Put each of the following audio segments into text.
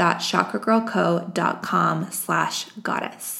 quiz.chakragirlco.com slash goddess.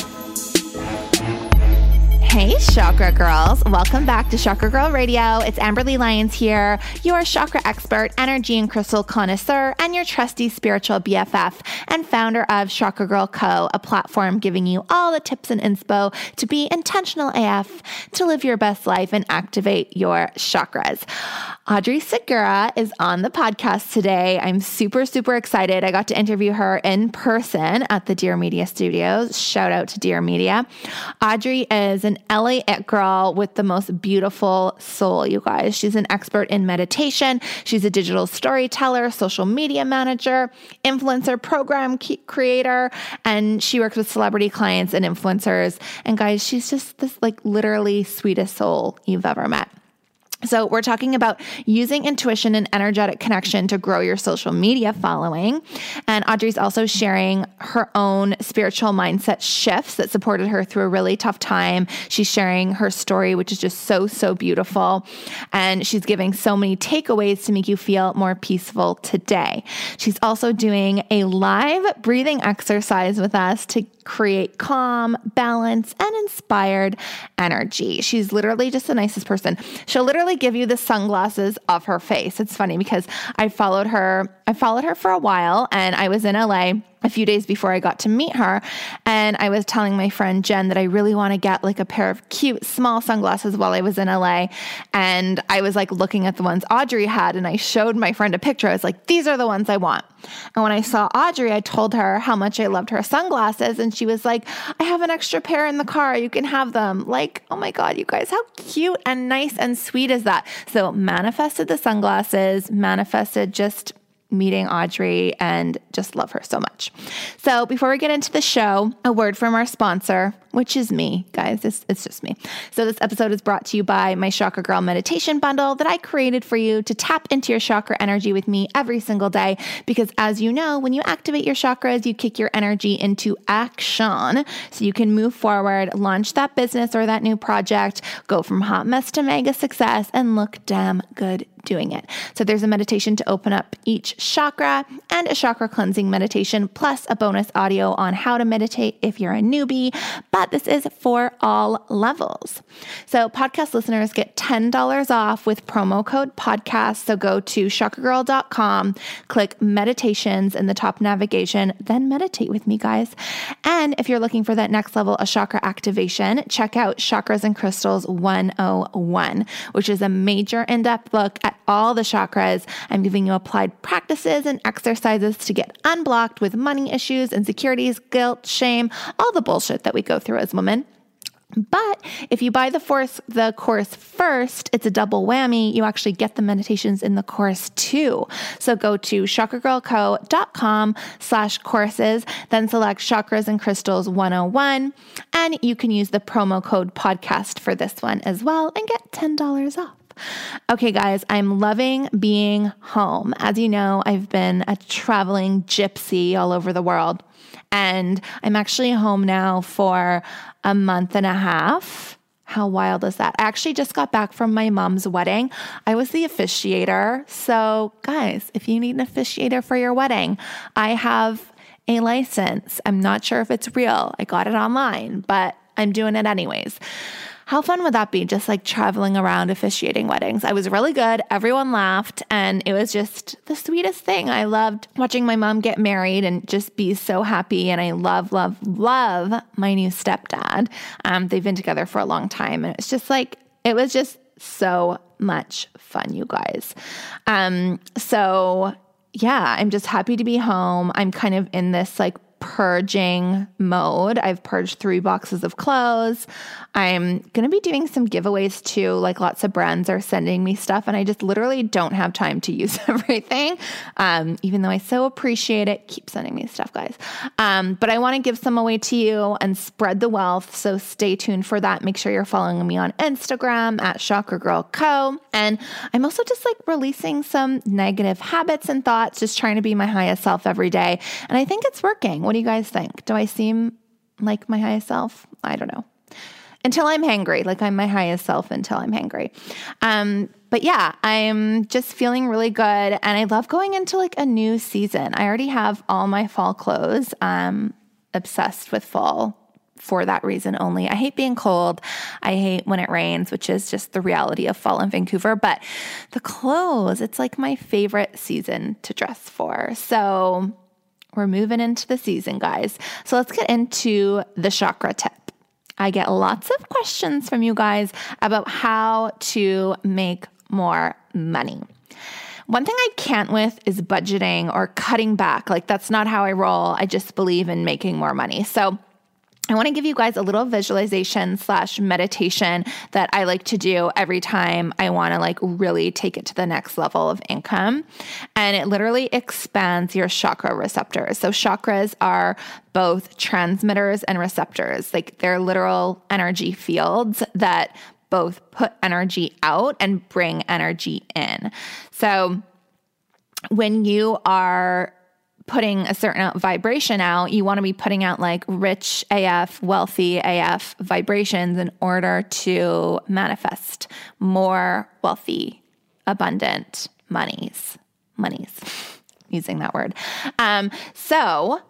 Hey, Chakra Girls. Welcome back to Chakra Girl Radio. It's Amberly Lyons here, your chakra expert, energy and crystal connoisseur, and your trusty spiritual BFF and founder of Chakra Girl Co., a platform giving you all the tips and inspo to be intentional AF, to live your best life and activate your chakras. Audrey Segura is on the podcast today. I'm super, super excited. I got to interview her in person at the Dear Media Studios. Shout out to Dear Media. Audrey is an It girl with the most beautiful soul, you guys. She's an expert in meditation. She's a digital storyteller, social media manager, influencer program creator, and she works with celebrity clients and influencers. And guys, she's just this like literally sweetest soul you've ever met. So, we're talking about using intuition and energetic connection to grow your social media following. And Audrey's also sharing her own spiritual mindset shifts that supported her through a really tough time. She's sharing her story, which is just so, so beautiful. And she's giving so many takeaways to make you feel more peaceful today. She's also doing a live breathing exercise with us to create calm, balance, and inspired energy. She's literally just the nicest person. She'll literally give you the sunglasses of her face. It's funny because I followed her, I followed her for a while and I was in LA a few days before I got to meet her. And I was telling my friend Jen that I really want to get like a pair of cute small sunglasses while I was in LA. And I was like looking at the ones Audrey had and I showed my friend a picture. I was like, these are the ones I want. And when I saw Audrey, I told her how much I loved her sunglasses. And she was like, I have an extra pair in the car. You can have them. Like, oh my God, you guys, how cute and nice and sweet is that? So manifested the sunglasses, manifested just meeting Audrey and just love her so much. So, before we get into the show, a word from our sponsor, which is me, guys. It's, it's just me. So, this episode is brought to you by my Chakra Girl meditation bundle that I created for you to tap into your chakra energy with me every single day. Because, as you know, when you activate your chakras, you kick your energy into action so you can move forward, launch that business or that new project, go from hot mess to mega success, and look damn good doing it. So there's a meditation to open up each chakra and a chakra cleansing meditation, plus a bonus audio on how to meditate if you're a newbie. But this is for all levels. So podcast listeners get $10 off with promo code podcast. So go to chakragirl.com, click meditations in the top navigation, then meditate with me, guys. And if you're looking for that next level of chakra activation, check out Chakras and Crystals 101, which is a major in depth look at all the chakras. I'm giving you applied practices and exercises to get unblocked with money issues, insecurities, guilt, shame, all the bullshit that we go through as women. But if you buy the course, the course first, it's a double whammy. You actually get the meditations in the course too. So go to chakragirlco.com slash courses, then select Chakras and Crystals 101, and you can use the promo code podcast for this one as well and get $10 off. Okay, guys, I'm loving being home. As you know, I've been a traveling gypsy all over the world. And I'm actually home now for a month and a half. How wild is that? I actually just got back from my mom's wedding. I was the officiator. So, guys, if you need an officiator for your wedding, I have a license. I'm not sure if it's real. I got it online, but I'm doing it anyways. How fun would that be? Just like traveling around officiating weddings. I was really good. Everyone laughed, and it was just the sweetest thing. I loved watching my mom get married and just be so happy. And I love, love, love my new stepdad. Um, they've been together for a long time, and it's just like, it was just so much fun, you guys. Um, so yeah, I'm just happy to be home. I'm kind of in this like purging mode. I've purged three boxes of clothes. I'm going to be doing some giveaways too. Like lots of brands are sending me stuff, and I just literally don't have time to use everything. Um, even though I so appreciate it, keep sending me stuff, guys. Um, but I want to give some away to you and spread the wealth. So stay tuned for that. Make sure you're following me on Instagram at Chakra Girl Co. And I'm also just like releasing some negative habits and thoughts, just trying to be my highest self every day. And I think it's working. What do you guys think? Do I seem like my highest self? I don't know. Until I'm hangry, like I'm my highest self until I'm hangry. Um, but yeah, I'm just feeling really good and I love going into like a new season. I already have all my fall clothes. I'm obsessed with fall for that reason only. I hate being cold. I hate when it rains, which is just the reality of fall in Vancouver. But the clothes, it's like my favorite season to dress for. So we're moving into the season, guys. So let's get into the chakra tip. I get lots of questions from you guys about how to make more money. One thing I can't with is budgeting or cutting back. Like, that's not how I roll. I just believe in making more money. So, I want to give you guys a little visualization slash meditation that I like to do every time I want to like really take it to the next level of income. And it literally expands your chakra receptors. So chakras are both transmitters and receptors. Like they're literal energy fields that both put energy out and bring energy in. So when you are putting a certain vibration out, you want to be putting out like rich AF, wealthy AF vibrations in order to manifest more wealthy, abundant monies. Monies, using that word. Um, so,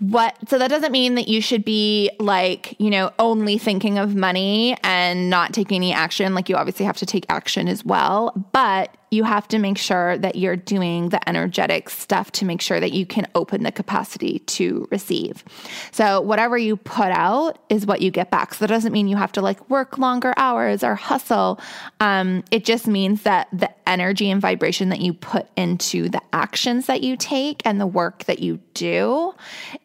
what so that doesn't mean that you should be like you know only thinking of money and not taking any action like you obviously have to take action as well but you have to make sure that you're doing the energetic stuff to make sure that you can open the capacity to receive. So, whatever you put out is what you get back. So, that doesn't mean you have to like work longer hours or hustle. Um, it just means that the energy and vibration that you put into the actions that you take and the work that you do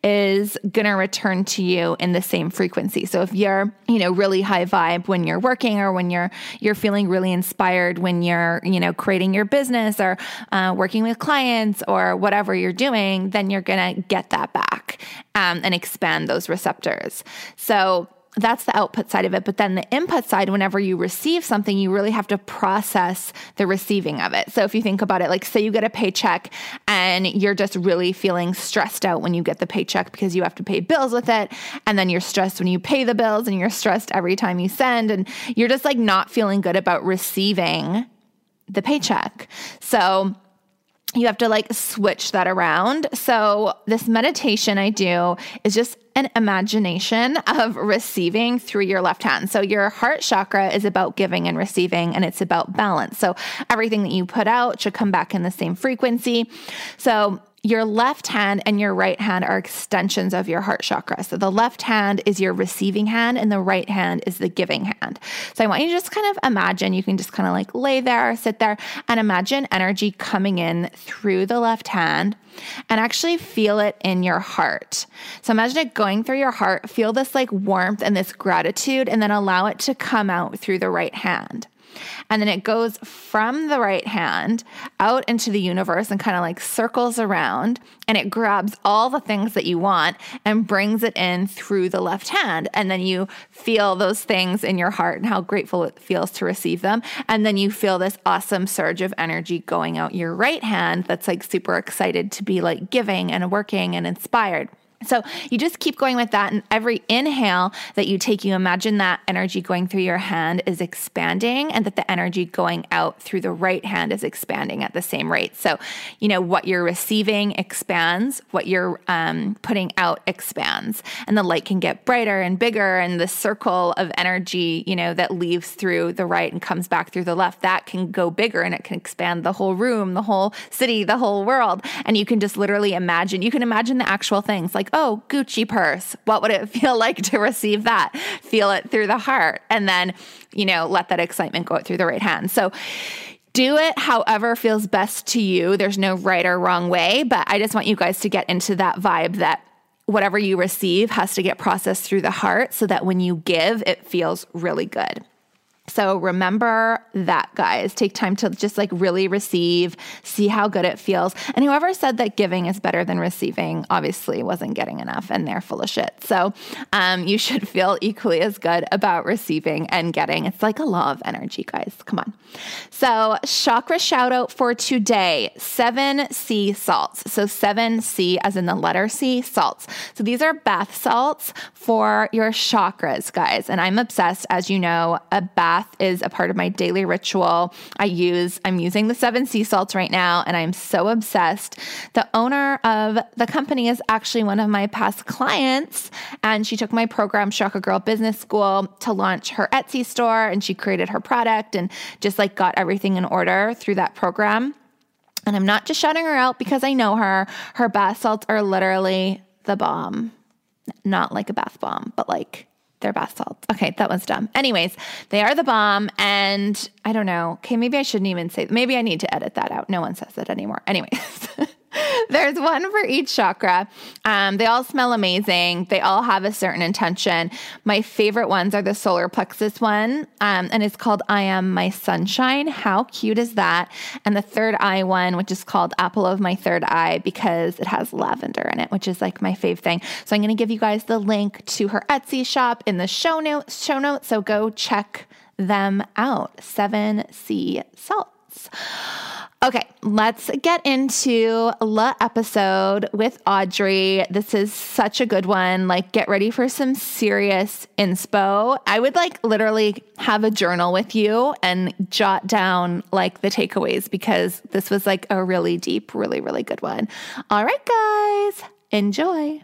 is going to return to you in the same frequency. So, if you're, you know, really high vibe when you're working or when you're you're feeling really inspired when you're, you know, creating your business or uh, working with clients or whatever you're doing, then you're going to get that back um, and expand those receptors. So, that's the output side of it. But then the input side, whenever you receive something, you really have to process the receiving of it. So if you think about it, like say you get a paycheck and you're just really feeling stressed out when you get the paycheck because you have to pay bills with it. And then you're stressed when you pay the bills and you're stressed every time you send. And you're just like not feeling good about receiving the paycheck. So you have to like switch that around. So, this meditation I do is just an imagination of receiving through your left hand. So, your heart chakra is about giving and receiving, and it's about balance. So, everything that you put out should come back in the same frequency. So, your left hand and your right hand are extensions of your heart chakra. So the left hand is your receiving hand and the right hand is the giving hand. So I want you to just kind of imagine, you can just kind of like lay there, sit there, and imagine energy coming in through the left hand and actually feel it in your heart. So imagine it going through your heart, feel this like warmth and this gratitude, and then allow it to come out through the right hand. And then it goes from the right hand out into the universe and kind of like circles around and it grabs all the things that you want and brings it in through the left hand. And then you feel those things in your heart and how grateful it feels to receive them. And then you feel this awesome surge of energy going out your right hand that's like super excited to be like giving and working and inspired. So you just keep going with that. And every inhale that you take, you imagine that energy going through your hand is expanding and that the energy going out through the right hand is expanding at the same rate. So, you know, what you're receiving expands, what you're um, putting out expands. And the light can get brighter and bigger. And the circle of energy, you know, that leaves through the right and comes back through the left, that can go bigger and it can expand the whole room, the whole city, the whole world. And you can just literally imagine, you can imagine the actual things like, oh, Gucci purse. What would it feel like to receive that? Feel it through the heart and then, you know, let that excitement go through the right hand. So, do it however feels best to you. There's no right or wrong way, but I just want you guys to get into that vibe that whatever you receive has to get processed through the heart so that when you give, it feels really good. So remember that, guys. Take time to just like really receive, see how good it feels. And whoever said that giving is better than receiving obviously wasn't getting enough and they're full of shit. So um, you should feel equally as good about receiving and getting. It's like a law of energy, guys. Come on. So, chakra shout out for today seven sea salts. So, seven C as in the letter C salts. So, these are bath salts for your chakras, guys. And I'm obsessed, as you know, a bath is a part of my daily ritual. I use, I'm using the seven sea salts right now, and I'm so obsessed. The owner of the company is actually one of my past clients, and she took my program, Chakra Girl Business School, to launch her Etsy store, and she created her product and just like got everything in order through that program. And I'm not just shouting her out because I know her. Her bath salts are literally the bomb. Not like a bath bomb, but like they're bath salts. Okay, that one's dumb. Anyways, they are the bomb. And I don't know. Okay, maybe I shouldn't even say, maybe I need to edit that out. No one says it anymore. Anyways. There's one for each chakra. Um, they all smell amazing. They all have a certain intention. My favorite ones are the solar plexus one, um, and it's called I Am My Sunshine. How cute is that? And the third eye one, which is called Apple of My Third Eye, because it has lavender in it, which is like my fave thing. So I'm going to give you guys the link to her Etsy shop in the show notes. Show notes. So go check them out. Seven Sea Okay, let's get into the episode with Audrey. This is such a good one. Like, get ready for some serious inspo. I would like literally have a journal with you and jot down like the takeaways because this was like a really deep, really, really good one. All right, guys, enjoy.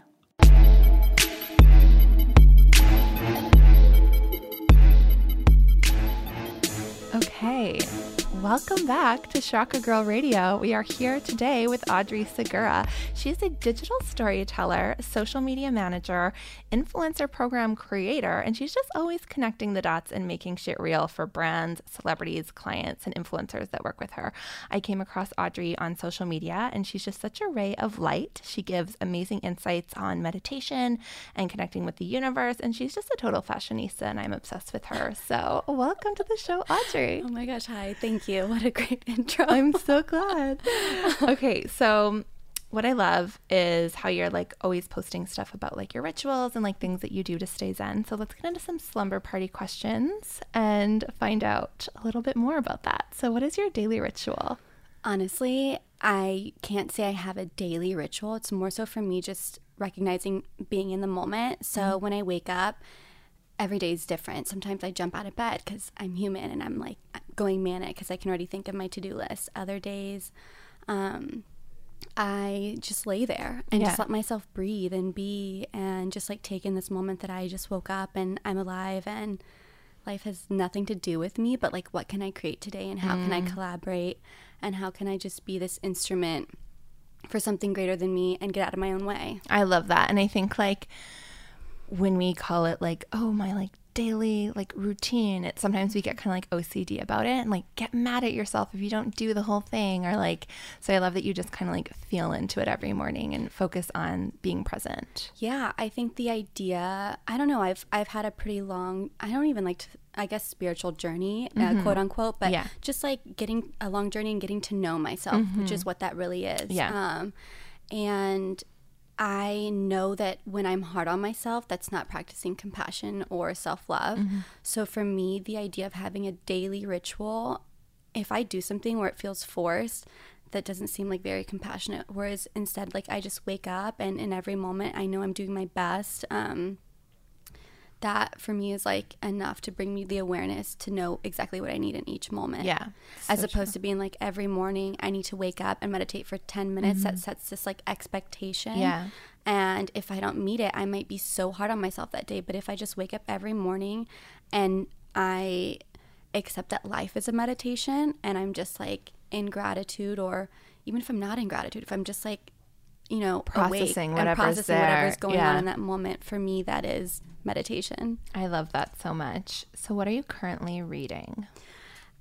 Okay. Welcome back to Chakra Girl Radio. We are here today with Audrey Segura. She's a digital storyteller, social media manager, influencer program creator, and she's just always connecting the dots and making shit real for brands, celebrities, clients, and influencers that work with her. I came across Audrey on social media, and she's just such a ray of light. She gives amazing insights on meditation and connecting with the universe, and she's just a total fashionista, and I'm obsessed with her. So, welcome to the show, Audrey. Oh my gosh, hi. Thank you. What a great intro. I'm so glad. okay, so what I love is how you're like always posting stuff about like your rituals and like things that you do to stay zen. So let's get into some slumber party questions and find out a little bit more about that. So, what is your daily ritual? Honestly, I can't say I have a daily ritual. It's more so for me just recognizing being in the moment. So, mm-hmm. when I wake up, every day is different. Sometimes I jump out of bed because I'm human and I'm like going manic because I can already think of my to do list. Other days, um, I just lay there and yeah. just let myself breathe and be and just like take in this moment that I just woke up and I'm alive and life has nothing to do with me, but like what can I create today and how mm. can I mm. collaborate and how can I just be this instrument for something greater than me and get out of my own way. I love that. And I think like when we call it like, oh, my like daily like routine, it sometimes we get kind of like OCD about it and like get mad at yourself if you don't do the whole thing or like so I love that you just kind of like feel into it every morning and focus on being present. Yeah, I think the idea, I don't know, I've I've had a pretty long, I don't even like to I guess spiritual journey, uh, quote unquote, but Yeah. just like getting a long journey and getting to know myself, which is what that really is. Yeah. Um, and I know that when I'm hard on myself, that's not practicing compassion or self love. So for me, the idea of having a daily ritual, if I do something where it feels forced, that doesn't seem like very compassionate. Whereas instead, like I just wake up and in every moment, I know I'm doing my best. Um, that for me is like enough to bring me the awareness to know exactly what I need in each moment. Yeah, As opposed to being like every morning I need to wake up and meditate for 10 minutes that sets this like expectation. Mm-hmm. Yeah. And if I don't meet it, I might be so hard on myself that day. But if I just wake up every morning and I accept that life is a meditation and I'm just like in gratitude or even if I'm not in gratitude, if I'm just like, you know, Processing whatever's processing there. whatever's going Yeah. on in that moment, for me, that is meditation. I love that so much. So what are you currently reading?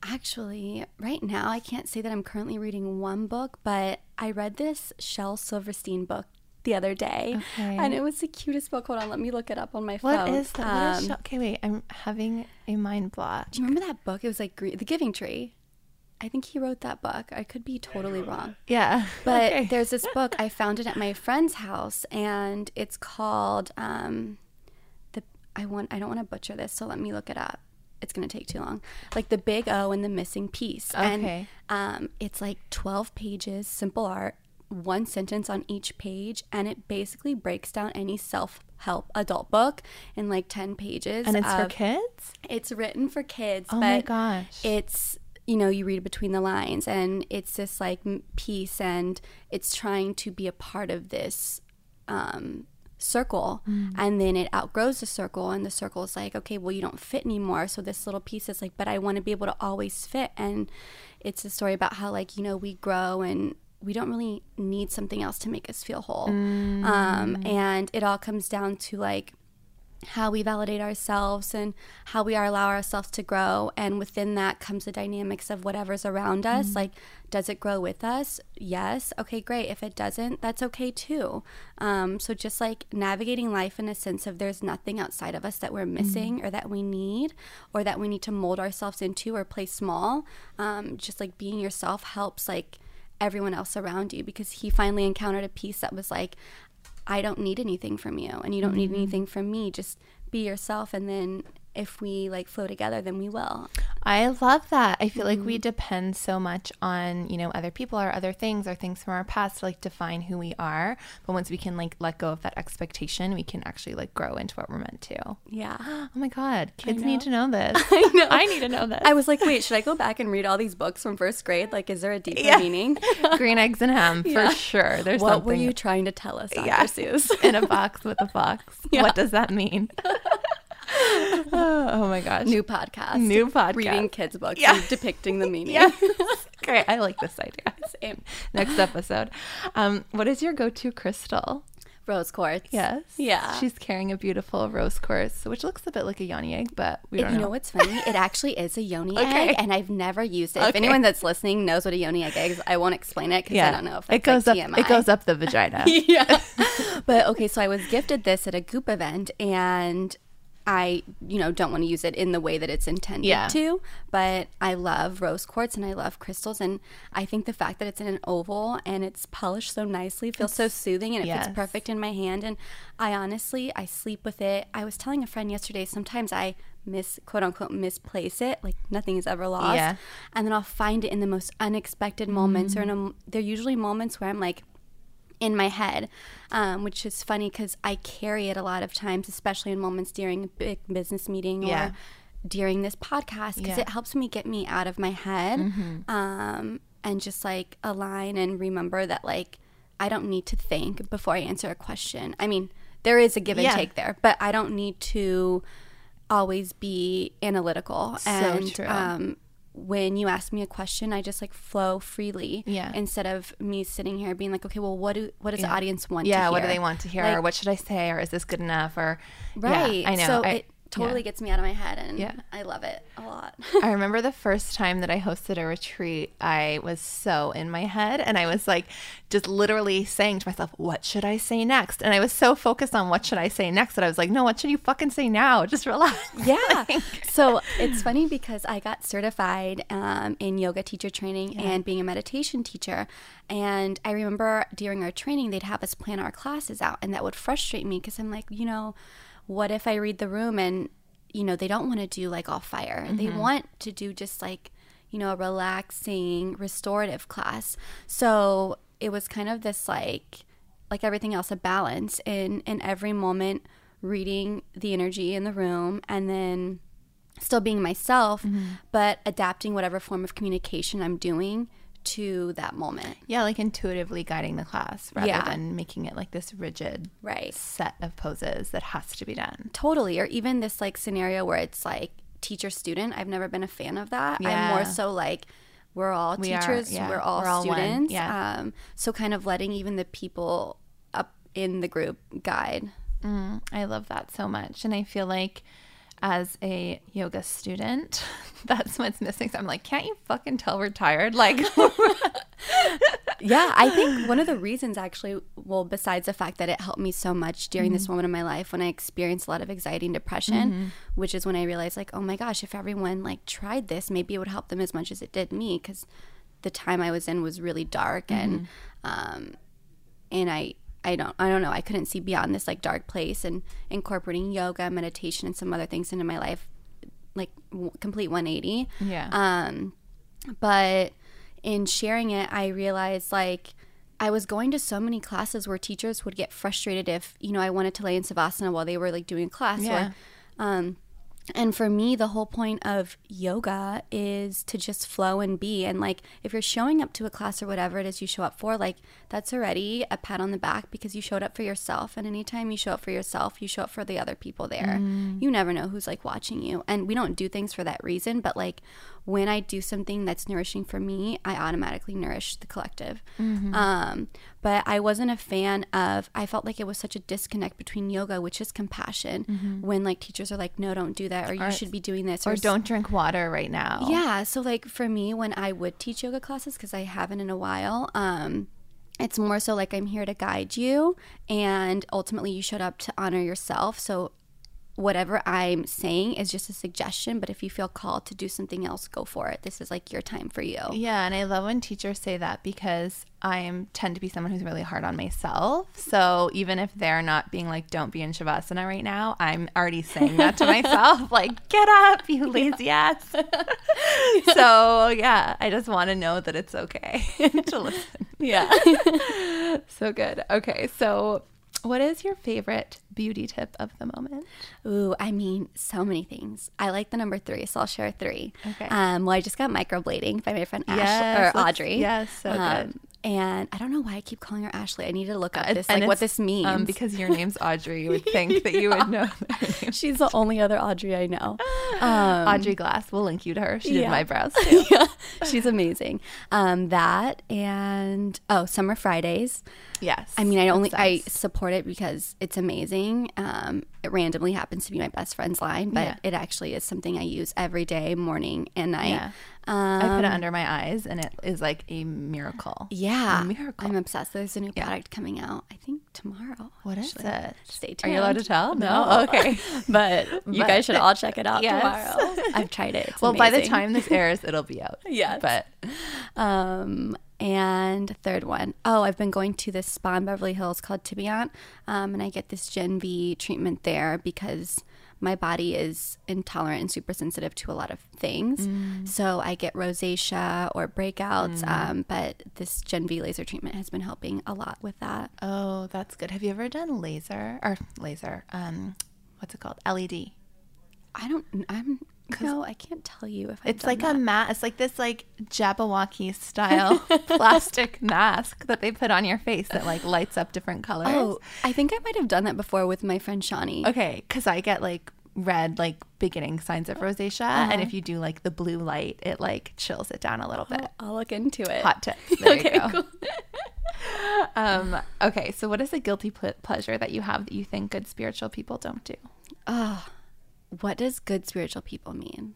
Actually, right now, I can't say that I'm currently reading one book, but I read this Shel Silverstein book the other day, Okay. and it was the cutest book. Hold on, let me look it up on my What phone. is that? What is Um, Shel- okay, wait. I'm having a mind block. do you remember that book? It was like Gre- The Giving Tree. I think he wrote that book. I could be totally wrong. Yeah, But okay. there's this book I found it at my friend's house, and it's called um. I want. I don't want to butcher this, so let me look it up. It's gonna take too long. Like the Big O and the Missing Piece. Okay. And um, it's like 12 pages, simple art, one sentence on each page, and it basically breaks down any self-help adult book in like 10 pages. and it's for kids. it's written for kids, Oh but my gosh. it's you know you read between the lines, and it's this like piece, and it's trying to be a part of this um, circle, Mm. and then it outgrows the circle, and the circle is like, okay, well you don't fit anymore, so this little piece is like, but I want to be able to always fit, and it's a story about how like you know we grow and we don't really need something else to make us feel whole, Mm. um, and it all comes down to like how we validate ourselves and how we allow ourselves to grow. And within that comes the dynamics of whatever's around us. Like does it grow with us? Yes. Okay great. If it doesn't that's okay too. Um, so just like navigating life in a sense of there's nothing outside of us that we're missing or that we need or that we need to mold ourselves into or play small um, just like being yourself helps like everyone else around you because he finally encountered a piece that was like I don't need anything from you and you don't need mm-hmm. anything from me. Just be yourself and then if we like flow together then we will. I love that. I feel like Mm-hmm. we depend so much on, you know, other people or other things or things from our past to like define who we are. But once we can like let go of that expectation, we can actually like grow into what we're meant to. Yeah. Oh my God. Kids need to know this. I know. I need to know this. I was like, wait, should I go back and read all these books from first grade? Like, is there a deeper meaning? Green eggs and ham Yeah. for sure. There's what something were you trying to tell us, Dr. Yeah. Seuss? in a box with a fox. What does that mean? oh, my gosh. New podcast. New podcast. Reading kids' books Yeah. and depicting the meaning. Yeah. Great. I like this idea. Same. Next episode. Um, what is your go to crystal? Rose quartz. Yes. Yeah. She's carrying a beautiful rose quartz, which looks a bit like a yoni egg, but we don't you know. know what's funny? It actually is a yoni Okay. egg, and I've never used it. If anyone that's listening knows what a yoni egg is, I won't explain it because I don't know if it goes like up. TMI. It goes up the vagina. yeah. but okay, so I was gifted this at a Goop event and I, you know, don't want to use it in the way that it's intended Yeah. to, but I love rose quartz and I love crystals and I think the fact that it's in an oval and it's polished so nicely feels so soothing and it yes. fits perfect in my hand and I honestly I sleep with it. I was telling a friend yesterday sometimes I miss quote unquote misplace it like nothing is ever lost Yeah. and then I'll find it in the most unexpected moments or in a, they're usually moments where I'm like in my head, um, which is funny because I carry it a lot of times, especially in moments during a big business meeting or during this podcast, because Yeah. Mm-hmm. it helps me get me out of my head um, and just like align and remember that like I don't need to think before I answer a question. I mean, there is a give and Yeah. take there, but I don't need to always be analytical and true. um, when you ask me a question, I just like flow freely. Yeah. Instead of me sitting here being like, okay, well, what do what does the audience want? yeah what do they want to hear Like, or what should i say or is this good enough or Yeah, Right. i know So I, it totally yeah. gets me out of my head, and Yeah. I love it a lot. I remember the first time that I hosted a retreat, I was so in my head and I was like just literally saying to myself, what should I say next? And I was so focused on what should I say next that I was like, no, what should you fucking say now? Just relax. Yeah. so it's funny because I got certified um, in yoga teacher training and being a meditation teacher. And I remember during our training, they'd have us plan our classes out, and that would frustrate me because I'm like, you know, what if I read the room and, you know, they don't want to do like all fire? They mm-hmm. want to do just like, you know, a relaxing, restorative class. So it was kind of this like, like everything else, a balance in in every moment, reading the energy in the room, and then still being myself, mm-hmm. but adapting whatever form of communication I'm doing to that moment. Yeah, like intuitively guiding the class rather Yeah. than making it like this rigid Right. set of poses that has to be done. Totally. Or even this like scenario where it's like teacher student. I've never been a fan of that. I'm more so like we're all We are, teachers, yeah. we're all We're all students. yeah. Um, so kind of letting even the people up in the group guide. I love that so much. And I feel like as a yoga student, that's what's missing. So I'm like, can't you fucking tell we're tired? Like, yeah, I think one of the reasons actually, well, besides the fact that it helped me so much during Mm-hmm. this moment in my life when I experienced a lot of anxiety and depression, which is when I realized, like, oh my gosh, if everyone like tried this, maybe it would help them as much as it did me because the time I was in was really dark and, Mm-hmm. um, and I. I don't I don't know. I couldn't see beyond this like dark place and incorporating yoga, meditation and some other things into my life like w- complete 180. Yeah. Um but in sharing it, I realized like I was going to so many classes where teachers would get frustrated if, you know, I wanted to lay in Savasana while they were like doing class. Yeah. Or, um, and for me, the whole point of yoga is to just flow and be. And like, if you're showing up to a class or whatever it is you show up for, like, that's already a pat on the back because you showed up for yourself. And anytime you show up for yourself, you show up for the other people there. Mm. You never know who's like watching you. And we don't do things for that reason. But like, when I do something that's nourishing for me, I automatically nourish the collective. Um, but I wasn't a fan of, I felt like it was such a disconnect between yoga, which is compassion, when like teachers are like, no, don't do that, or you should be doing this, or s- don't drink water right now. yeah. So like for me, when I would teach yoga classes, because I haven't in a while, um, it's more so like I'm here to guide you, and ultimately you showed up to honor yourself. So whatever I'm saying is just a suggestion, but if you feel called to do something else, go for it. This is like your time for you. Yeah, and I love when teachers say that because I tend to be someone who's really hard on myself. So even if they're not being like, "Don't be in shavasana right now," I'm already saying that to myself, like, "Get up, you lazy ass." so yeah, I just want to know that it's okay to listen. Yeah. So good. Okay, so what is your favorite beauty tip of the moment? Ooh, I mean, so many things. I like the number three, so I'll share three. Okay. Um, well, I just got microblading by my friend Ash Yes, or Audrey. Um, yes, so good. And I don't know why I keep calling her Ashley. I need to look up this, and like what this means. Um, because your name's Audrey, you would think that you would know. She's the only other Audrey I know. Um, Audrey Glass. We'll link you to her. She did my brows too. yeah, she's amazing. Um, that and oh, Summer Fridays. Yes. I mean, I only I support it because it's amazing. Um, it randomly happens to be my best friend's line, but Yeah. it actually is something I use every day, morning and night. Yeah. Um, I put it under my eyes, and it is like a miracle. Yeah, A miracle. I'm obsessed. There's a new product coming out. I think tomorrow. What is actually. it? Stay tuned. Are you allowed to tell? No. Okay. but you But- guys should all check it out Yes. tomorrow. I've tried it. It's well, by the time this airs, it'll be out. yeah. But Um, and third one, oh, I've been going to this spa in Beverly Hills called Tibiant, um, and I get this Gen V treatment there because my body is intolerant and super sensitive to a lot of things. So I get rosacea or breakouts, um, but this Gen V laser treatment has been helping a lot with that. oh, that's good. Have you ever done laser or laser? Um, what's it called? LED. I don't, I'm, no, I can't tell you if I've It's like that. a mat. It's like this like Jabberwocky style plastic mask that they put on your face that like lights up different colors. Oh, I think I might have done that before with my friend Shawnee. Okay, because I get like red like beginning signs of rosacea, and if you do like the blue light, it like chills it down a little bit. I'll look into it. Hot tip. There Okay, you go. cool. Um, okay, so what is a guilty ple- pleasure that you have that you think good spiritual people don't do? What does good spiritual people mean?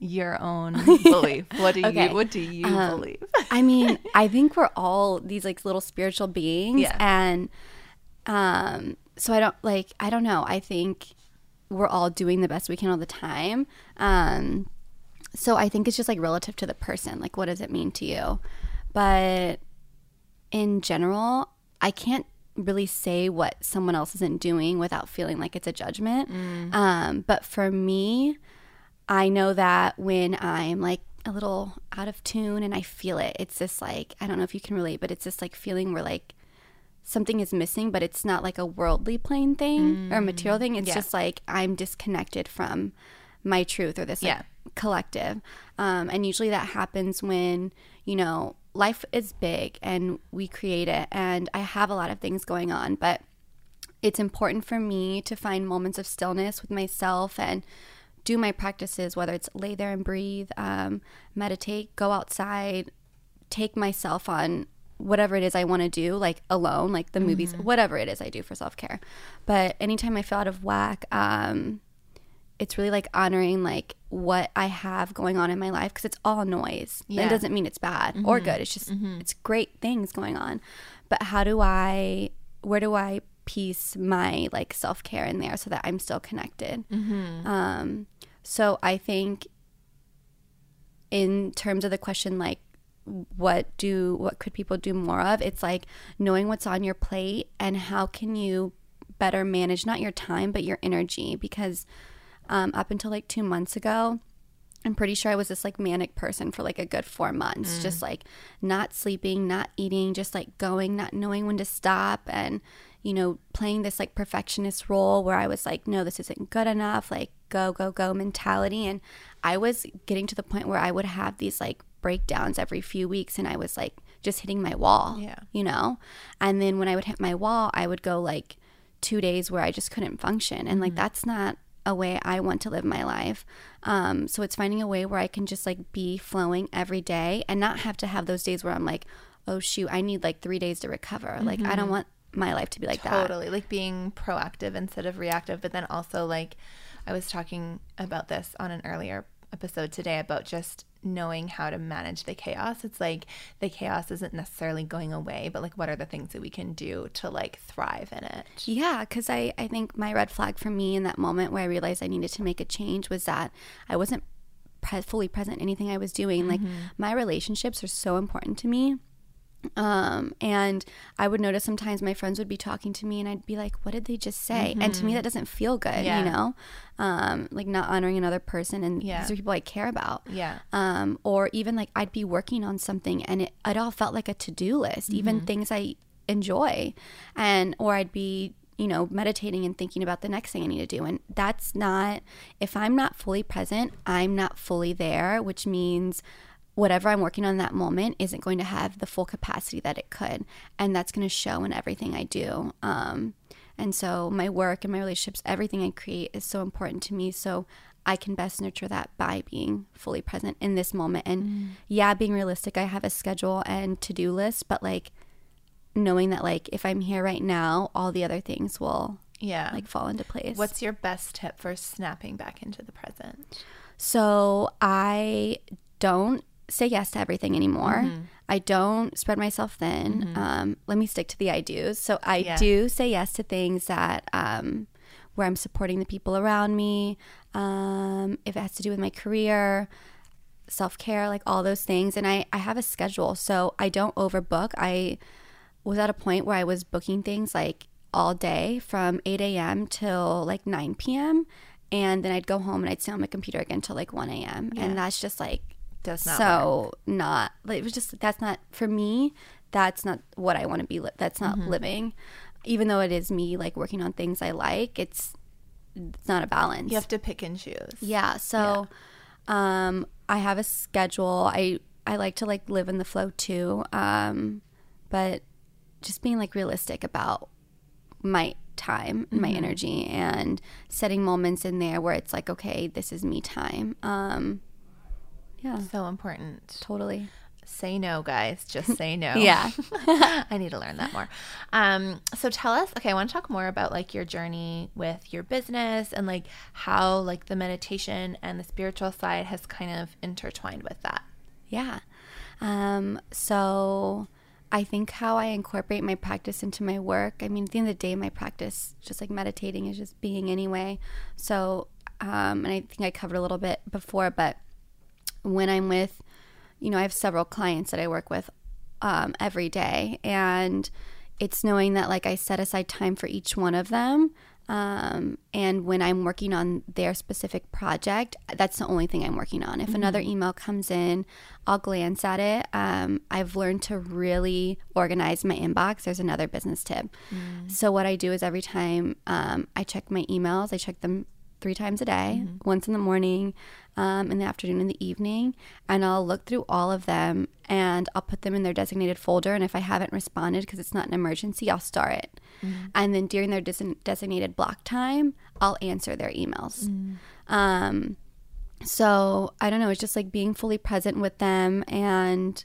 Your own belief. What do Okay. you What do you believe? I mean, I think we're all these like little spiritual beings Yeah. and um so I don't like I don't know. I think we're all doing the best we can all the time. Um so I think it's just like relative to the person. Like what does it mean to you? But in general, I can't really say what someone else isn't doing without feeling like it's a judgment. Um, but for me, I know that when I'm like a little out of tune and I feel it, it's just like, I don't know if you can relate, but it's just like feeling where like something is missing, but it's not like a worldly plane thing or a material thing. It's yeah. just like I'm disconnected from my truth or this like, Yeah. collective. Um, and usually that happens when, you know, life is big and we create it. And I have a lot of things going on, but it's important for me to find moments of stillness with myself and do my practices, whether it's lay there and breathe, um, meditate, go outside, take myself on whatever it is I want to do, like alone, like the movies, whatever it is I do for self care. But anytime I feel out of whack, um, it's really like honoring like what I have going on in my life because it's all noise. Yeah. That doesn't mean it's bad or mm-hmm. good. It's just mm-hmm. it's great things going on. But how do I where do I piece my like self care in there so that I'm still connected? Mm-hmm. Um, so I think in terms of the question like what do what could people do more of it's like knowing what's on your plate and how can you better manage not your time but your energy because um, up until like two months ago. I'm pretty sure i was this like manic person for like a good four months just like not sleeping not eating just like going not knowing when to stop and you know playing this like perfectionist role where i was like no this isn't good enough like go go go mentality. And i was getting to the point where i would have these like breakdowns every few weeks and i was like just hitting my wall Yeah. you know? And then when i would hit my wall i would go like two days where i just couldn't function. And like that's not a way i want to live my life. Um, so it's finding a way where i can just like be flowing every day and not have to have those days where i'm like oh shoot i need like three days to recover. Like i don't want my life to be like that. Totally like being proactive instead of reactive but then also like i was talking about this on an earlier episode today about just knowing how to manage the chaos it's like the chaos isn't necessarily going away but like what are the things that we can do to like thrive in it Yeah, because I, I think my red flag for me in that moment where I realized I needed to make a change was that I wasn't pre- fully present in anything I was doing. Like mm-hmm. my relationships are so important to me. Um, and I would notice sometimes my friends would be talking to me and I'd be like, what did they just say? And to me, that doesn't feel good, Yeah. you know? Um, like not honoring another person and Yeah. these are people I care about yeah um, or even like I'd be working on something and it, it all felt like a to-do list, even things I enjoy, and or I'd be you know meditating and thinking about the next thing I need to do, and that's not if I'm not fully present, I'm not fully there, which means whatever I'm working on in that moment isn't going to have the full capacity that it could, and that's going to show in everything I do. Um, and so my work and my relationships, everything I create is so important to me. So I can best nurture that by being fully present in this moment. And yeah, being realistic, I have a schedule and to do list, but like knowing that like if I'm here right now, all the other things will yeah like fall into place. what's your best tip for snapping back into the present So I don't say yes to everything anymore. I don't spread myself thin. Um, let me stick to the I do's. So I Yeah. do say yes to things that um, where I'm supporting the people around me. Um, if it has to do with my career, self care, like all those things. And I, I have a schedule, so I don't overbook. I was at a point where I was booking things like all day from 8 a.m. till like 9 p.m. And then I'd go home and I'd sit on my computer again till like 1 a.m. And that's just like Does not so not like it was just that's not for me. That's not what I want to be. Li- that's not Mm-hmm. living. Even though it is me like working on things I like, it's it's not a balance. you have to pick and choose Yeah. So um I have a schedule. I I like to like live in the flow too. Um but just being like realistic about my time and my energy and setting moments in there where it's like okay this is me time um yeah So important. totally Say no, guys. Just say no. Yeah. I need to learn that more. Um, so tell us, okay, I want to talk more about like your journey with your business and like how like the meditation and the spiritual side has kind of intertwined with that. Yeah. Um, so I think how I incorporate my practice into my work. I mean, at the end of the day, my practice, just like meditating, is just being anyway. So, um, and I think I covered a little bit before, but when I'm with, you know, I have several clients that I work with um, every day, and it's knowing that like I set aside time for each one of them. Um, and when I'm working on their specific project, that's the only thing I'm working on. If another email comes in, I'll glance at it. Um, I've learned to really organize my inbox. There's another business tip. So, what I do is every time um, I check my emails, I check them three times a day once in the morning um, in the afternoon in the evening and i'll look through all of them and i'll put them in their designated folder and if i haven't responded because it's not an emergency i'll star it. And then during their design- designated block time i'll answer their emails. Um, so i don't know it's just like being fully present with them and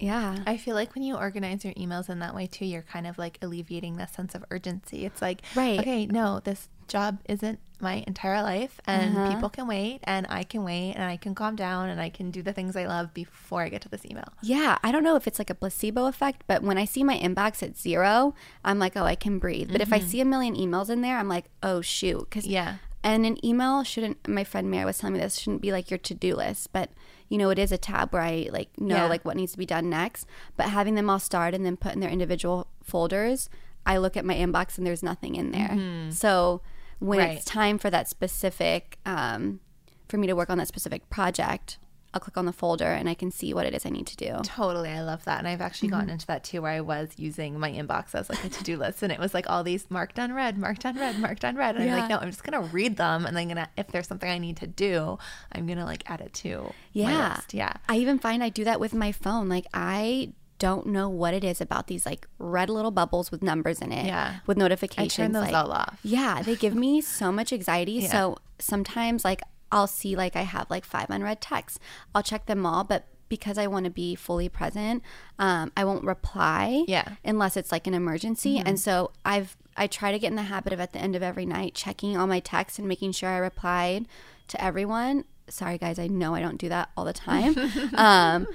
yeah I feel like when you organize your emails in that way too, you're kind of like alleviating that sense of urgency. It's like, Right. okay, no, this job isn't my entire life and Uh-huh. people can wait and I can wait and I can calm down and I can do the things I love before I get to this email. Yeah, I don't know if it's like a placebo effect, but when I see my inbox at zero, I'm like, oh, I can breathe. But if I see a million emails in there, I'm like, oh, shoot. Cause, Yeah. And an email shouldn't, my friend Mary was telling me this, shouldn't be like your to do list, but you know, it is a tab where I like know Yeah. like what needs to be done next. But having them all starred and then put in their individual folders, I look at my inbox and there's nothing in there. So when Right. it's time for that specific, um, for me to work on that specific project, I'll click on the folder and I can see what it is I need to do. Totally. I love that. And I've actually gotten mm-hmm. into that too, where I was using my inbox as like a to do list. And it was like all these marked on red, marked on red, marked on red. And I'm like, no, I'm just going to read them. And then gonna, if there's something I need to do, I'm going to like add it to my Yeah. list. Yeah. I even find I do that with my phone. Like I don't know what it is about these like red little bubbles with numbers in it. Yeah. With notifications. I turn those like, all off. Yeah. They give me so much anxiety. Yeah. So sometimes like I'll see like I have like five unread texts. I'll check them all, but because I want to be fully present, um, I won't reply Yeah. Mm-hmm. unless it's like an emergency. And so I've I try to get in the habit of at the end of every night checking all my texts and making sure I replied to everyone. Sorry guys, I know I don't do that all the time. um,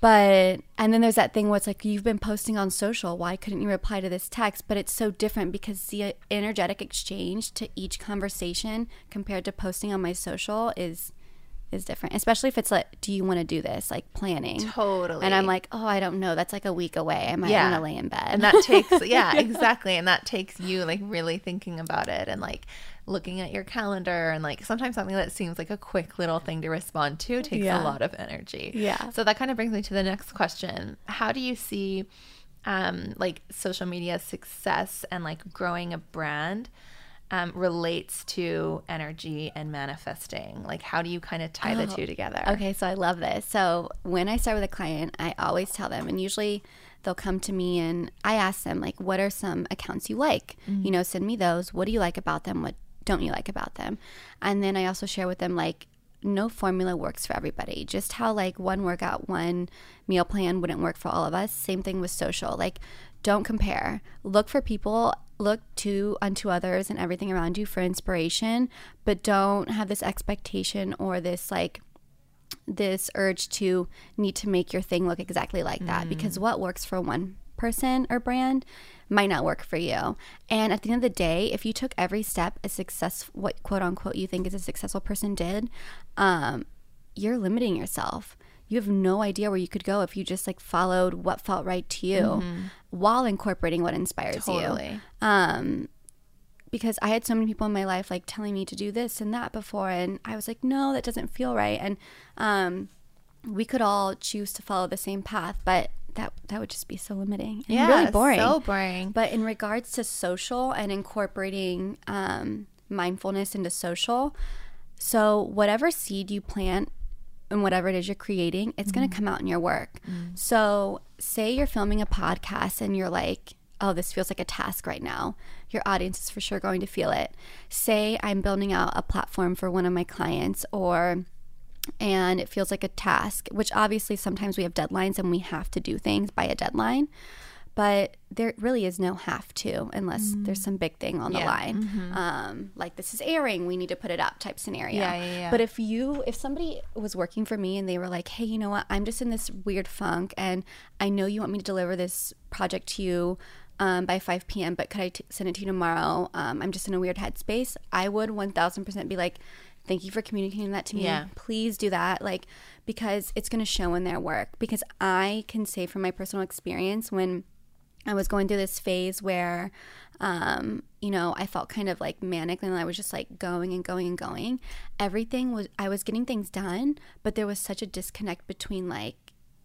but and then there's that thing where it's like you've been posting on social. Why couldn't you reply to this text? But it's so different because the energetic exchange to each conversation compared to posting on my social is is different. Especially if it's like, do you want to do this? Like planning. Totally. And I'm like, oh, I don't know. That's like a week away. I might Yeah. want to lay in bed. and that takes yeah exactly and that takes you like really thinking about it and like looking at your calendar and like sometimes something that seems like a quick little thing to respond to takes Yeah. a lot of energy Yeah. so that kind of brings me to the next question how do you see um like social media success and like growing a brand um, relates to energy and manifesting like how do you kind of tie the two together Okay, so I love this. So when I start with a client, I always tell them, and usually they'll come to me and I ask them, like, what are some accounts you like? You know, send me those. What do you like about them? What don't you like about them? And then I also share with them, like, no formula works for everybody. Just how, like, one workout, one meal plan wouldn't work for all of us. Same thing with social. Like, don't compare. Look for people, look to unto others and everything around you for inspiration, but don't have this expectation or this, like, this urge to need to make your thing look exactly like that because what works for one person or brand might not work for you. And at the end of the day, if you took every step a success what quote unquote you think is a successful person did, um, you're limiting yourself. You have no idea where you could go if you just like followed what felt right to you while incorporating what inspires you. Um because I had so many people in my life like telling me to do this and that before and I was like no that doesn't feel right and um we could all choose to follow the same path but that that would just be so limiting and yeah really boring. so boring. But in regards to social and incorporating um, mindfulness into social, so whatever seed you plant and whatever it is you're creating, it's going to mm. come out in your work. Mm. So, say you're filming a podcast and you're like, oh, this feels like a task right now, your audience is for sure going to feel it. Say I'm building out a platform for one of my clients or and it feels like a task, which obviously sometimes we have deadlines and we have to do things by a deadline. But there really is no have to unless Mm. there's some big thing on the Yeah. line. Um, like this is airing, we need to put it up type scenario. Yeah, yeah, yeah. But if you, if somebody was working for me and they were like, hey, you know what, I'm just in this weird funk and I know you want me to deliver this project to you um, by 5 p.m., but could I t- send it to you tomorrow? Um, I'm just in a weird headspace. I would 1000% be like, thank you for communicating that to me. Yeah. Please do that. Like, because it's going to show in their work. Because I can say from my personal experience when I was going through this phase where, um, you know, I felt kind of like manic and I was just like going and going and going. Everything was, I was getting things done, but there was such a disconnect between like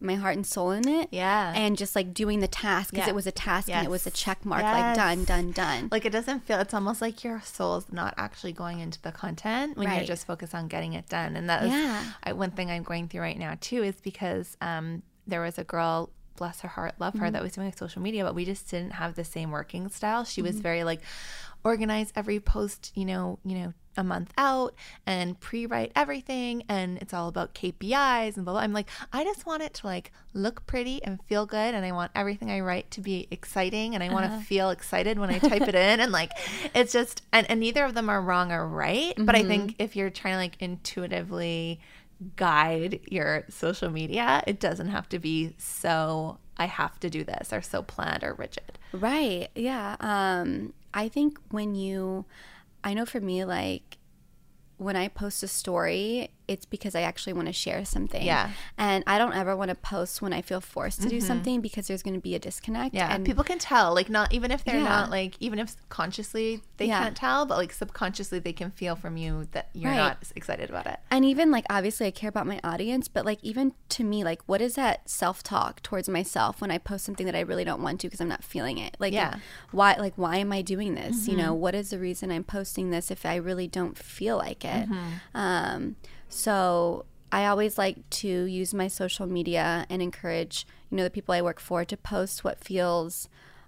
my heart and soul in it. Yeah. And just like doing the task because Yeah. it was a task and it was a check mark, like done, done, done. Like it doesn't feel. It's almost like your soul's not actually going into the content when you're just focused on getting it done. And that is Yeah. I, one thing I'm going through right now too. Is because um, there was a girl, bless her heart, love Mm-hmm. her, that was doing social media, but we just didn't have the same working style. She Mm-hmm. was very like organize every post, you know, you know, a month out and pre-write everything and it's all about KPIs and blah blah. I'm like, I just want it to like look pretty and feel good and I want everything I write to be exciting and I want Uh-huh. to feel excited when I type it in and like it's just and, and neither of them are wrong or right. But I Mm-hmm. think if you're trying to like intuitively guide your social media, it doesn't have to be so I have to do this or so planned or rigid. Right. Yeah. Um, I think when you, I know for me, like when I post a story, it's because I actually want to share something. Yeah. And I don't ever want to post when I feel forced to do mm-hmm. something because there's going to be a disconnect. Yeah, And people can tell. Like not even if they're Yeah. not like even if consciously they Yeah. can't tell, but like subconsciously they can feel from you that you're Right. not excited about it. and even like obviously I care about my audience, but like even to me, like what is that self talk towards myself when I post something that I really don't want to because I'm not feeling it? Like, Yeah. why? Like, why am I doing this? You know, mm-hmm. what is the reason I'm posting this if I really don't feel like it? Mm-hmm. Um, so I always like to use my social media and encourage you know the people I work for to post what feels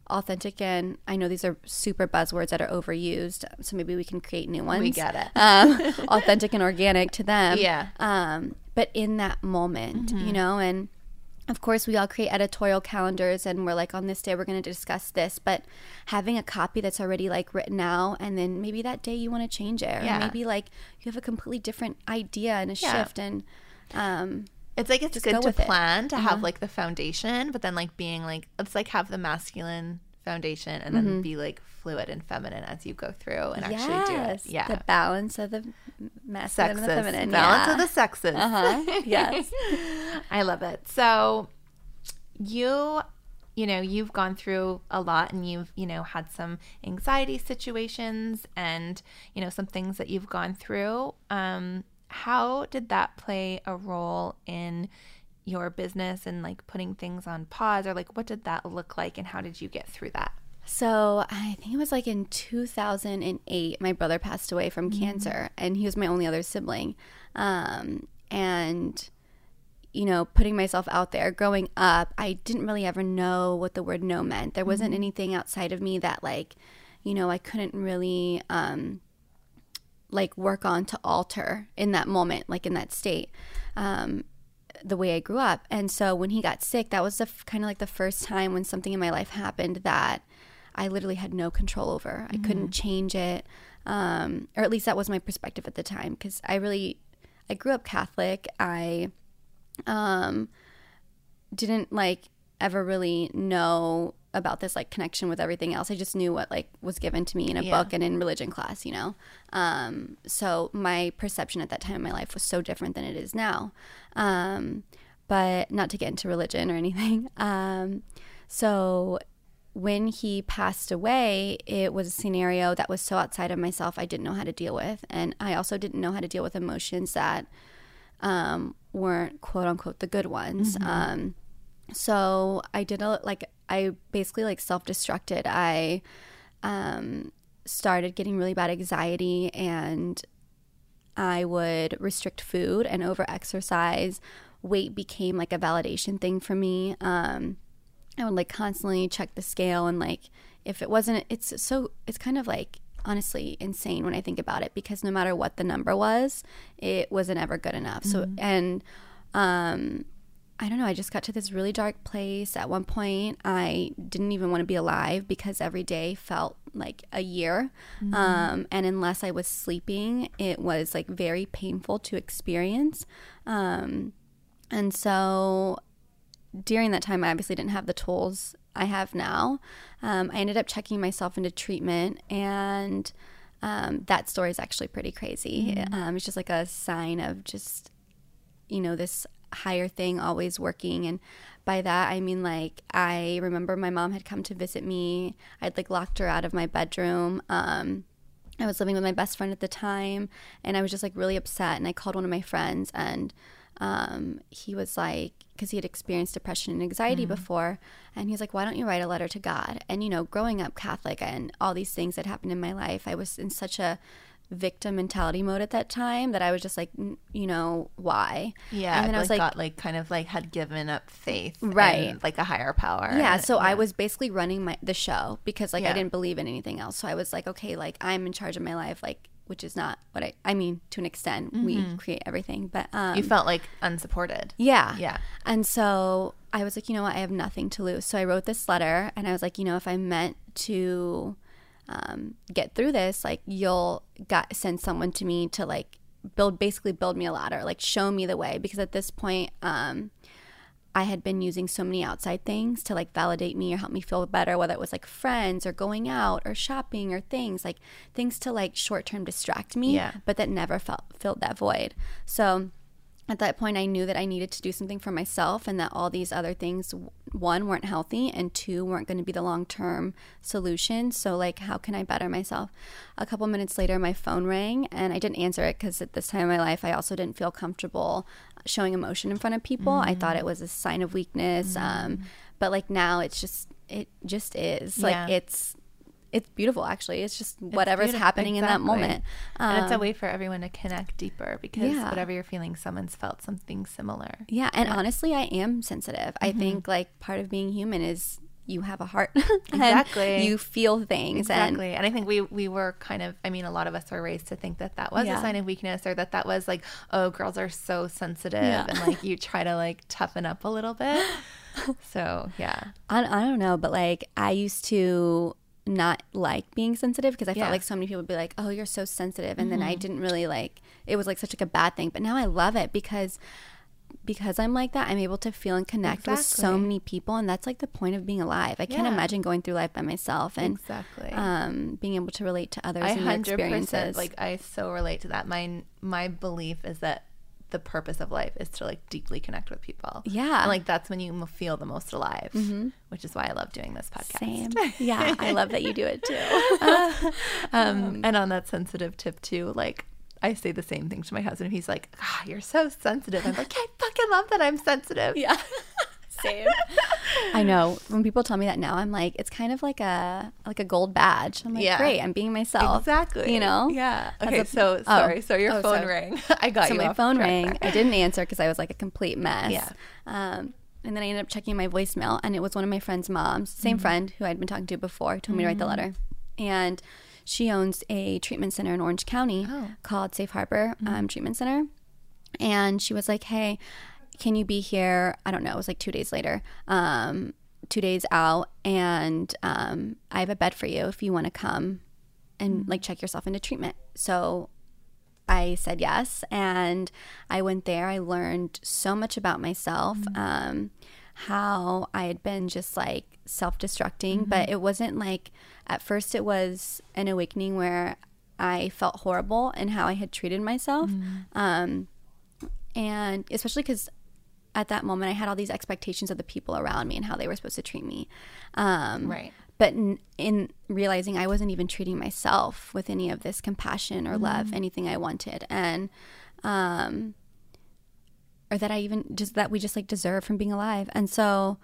authentic and I know these are super buzzwords that are overused so maybe we can create new ones We get it. um, authentic and organic to them. Yeah. Um, but in that moment, you know, and of course, we all create editorial calendars and we're like, on this day, we're going to discuss this. But having a copy that's already like written out, and then maybe that day you want to change it, or Yeah. maybe like you have a completely different idea and a Yeah. shift. And um, It's like it's good go to with it. Uh-huh. plan to have like the foundation, but then like being like let's like have the masculine foundation and then be like fluid and feminine as you go through and actually do it. Mm-hmm. Yeah. the balance of the masculine and the feminine. Balance yeah. of the sexes. Uh-huh. Yes. I love it. So you you know, you've gone through a lot and you've, you know, had some anxiety situations and, you know, some things that you've gone through. Um how did that play a role in your business and like putting things on pause or like what did that look like and how did you get through that? So I think it was like in 2008, my brother passed away from cancer, and he was my only other sibling. Um, and you know, putting myself out there, growing up, I didn't really ever know what the word no meant. There wasn't anything outside of me that like, you know, I couldn't really um, like work on to alter in that moment, like in that state. Um, the way I grew up. And so when he got sick, that was the f- kind of like the first time when something in my life happened that I literally had no control over. I couldn't change it. Um, or at least that was my perspective at the time because I really, I grew up Catholic. I um, didn't like ever really know about this like connection with everything else. I just knew what like was given to me in a Yeah. book and in religion class, you know. Um, so my perception at that time in my life was so different than it is now. Um, but not to get into religion or anything. Um, so when he passed away, it was a scenario that was so outside of myself I didn't know how to deal with, and I also didn't know how to deal with emotions that um, weren't quote unquote the good ones. Um, so I did a like I basically like self destructed. I um, started getting really bad anxiety and I would restrict food and over exercise. Weight became like a validation thing for me. Um, I would like constantly check the scale and like if it wasn't it's so it's kind of like honestly insane when I think about it because no matter what the number was, it wasn't ever good enough. So and um I don't know, I just got to this really dark place. At one point, I didn't even want to be alive because every day felt like a year. Um, and unless I was sleeping, it was like very painful to experience. Um, and so during that time, I obviously didn't have the tools I have now. Um, I ended up checking myself into treatment, and um, that story is actually pretty crazy. Um, it's just like a sign of just, you know, this higher thing always working. And by that, I mean, like, I remember my mom had come to visit me. I'd like locked her out of my bedroom. Um, I was living with my best friend at the time, and I was just like really upset. And I called one of my friends, and um, he was like, because he had experienced depression and anxiety before, and he's like, "Why don't you write a letter to God?" And you know, growing up Catholic and all these things that happened in my life, I was in such a victim mentality mode at that time that I was just like, "N- you know, why? Yeah, and then I was like, got like kind of like had given up faith, Right. in, like a higher power. Yeah, so I was basically running my the show because like I didn't believe in anything else. So I was like, okay, like I'm in charge of my life, like which is not what I I mean to an extent. We create everything, but um you felt like unsupported. yeah. Yeah. And so I was like, you know what, I have nothing to lose. So I wrote this letter and I was like, you know, if I'm meant to um, get through this, like you'll got send someone to me to like build basically build me a ladder, like show me the way. Because at this point, um, I had been using so many outside things to like validate me or help me feel better, whether it was like friends or going out or shopping or things like things to like short term distract me, Yeah. but that never felt filled that void. So at that point, I knew that I needed to do something for myself and that all these other things, one, weren't healthy and two, weren't going to be the long term solution. So, like, how can I better myself? A couple minutes later, my phone rang and I didn't answer it because at this time in my life, I also didn't feel comfortable showing emotion in front of people. I thought it was a sign of weakness. Um, but like now, it's just, it just is. Like, it's, it's beautiful actually. It's just whatever's happening in that Exactly. moment. and it's a Um, way for everyone to connect deeper because Yeah. whatever you're feeling, someone's felt something similar. Yeah, and honestly, I am sensitive. I Mm-hmm. think like part of being human is you have a heart. Exactly. You feel things. And Exactly. And I think we we were kind of I mean a lot of us were raised to think that that was Yeah. a sign of weakness or that that was like oh girls are so sensitive Yeah. and like you try to like toughen up a little bit. So, yeah. I, I don't know, but like I used to not like being sensitive because I Yeah. felt like so many people would be like, "Oh, you're so sensitive," and then I didn't really like. It was like such like a bad thing, but now I love it because because I'm like that, I'm able to feel and connect with so many people, and that's like the point of being alive. I can't imagine going through life by myself and Exactly. um, being able to relate to others I hundred percent like I so relate to that. My my belief is that the purpose of life is to like deeply connect with people. Yeah. and like that's when you feel the most alive, which is why I love doing this podcast. Same. Yeah, I love that you do it too. Um, and on that sensitive tip too, like I say the same thing to my husband. He's like, ah, "You're so sensitive." I'm like, "I fucking love that I'm sensitive." Yeah. Same. I know. When people tell me that now, I'm like, it's kind of like a like a gold badge. I'm like, Yeah. great, I'm being myself. Exactly. You know? Yeah. Okay. a- so oh. sorry. So your Oh, phone sorry. rang. I got so you. my off phone rang. there. I didn't answer because I was like a complete mess. Yeah. Um, and then I ended up checking my voicemail, and it was one of my friend's moms, same Mm-hmm. friend who I'd been talking to before, told me to write the letter, and she owns a treatment center in Orange County Oh. Mm-hmm. called Safe Harbor um, Treatment Center, and she was like, "Hey, can you be here?" I don't know. It was like two days later. Um, two days out, and um, I have a bed for you if you want to come and like check yourself into treatment. So I said yes, and I went there. I learned so much about myself, um, how I had been just like self destructing, but it wasn't like at first it was an awakening where I felt horrible and how I had treated myself. Um, and especially because at that moment I had all these expectations of the people around me and how they were supposed to treat me. Um, Right. But in, in realizing I wasn't even treating myself with any of this compassion or love, anything I wanted, and um, or that I even just that we just like deserve from being alive, and so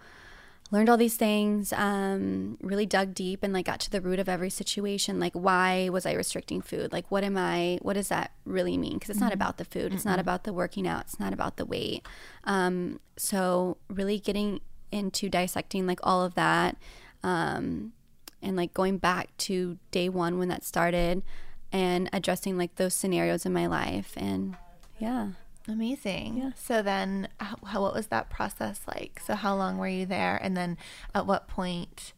learned all these things um, really dug deep and like got to the root of every situation. Like why was i restricting food? Like what am i what does that really mean? Because it's not about the food. It's not about the working out. It's not about the weight. Um, so really getting into dissecting like all of that um, and like going back to day one when that started and addressing like those scenarios in my life. And yeah Amazing. Yeah. So then, how, what was that process like? So how long were you there, and then at what point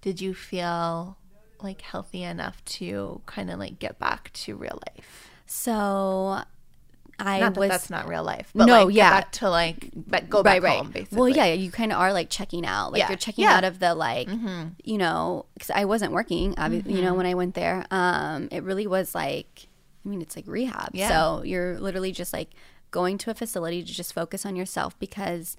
did you feel like healthy enough to kind of like get back to real life? So I not that was that's not real life. But No, like, yeah. to like but go back home basically. Well, yeah, you kind of are like checking out. Like Yeah. you're checking Yeah. Mm-hmm. out of the like, you know, because I wasn't working. Obviously, you know, when I went there, um, it really was like, I mean, it's like rehab. Yeah. So you're literally just like going to a facility to just focus on yourself because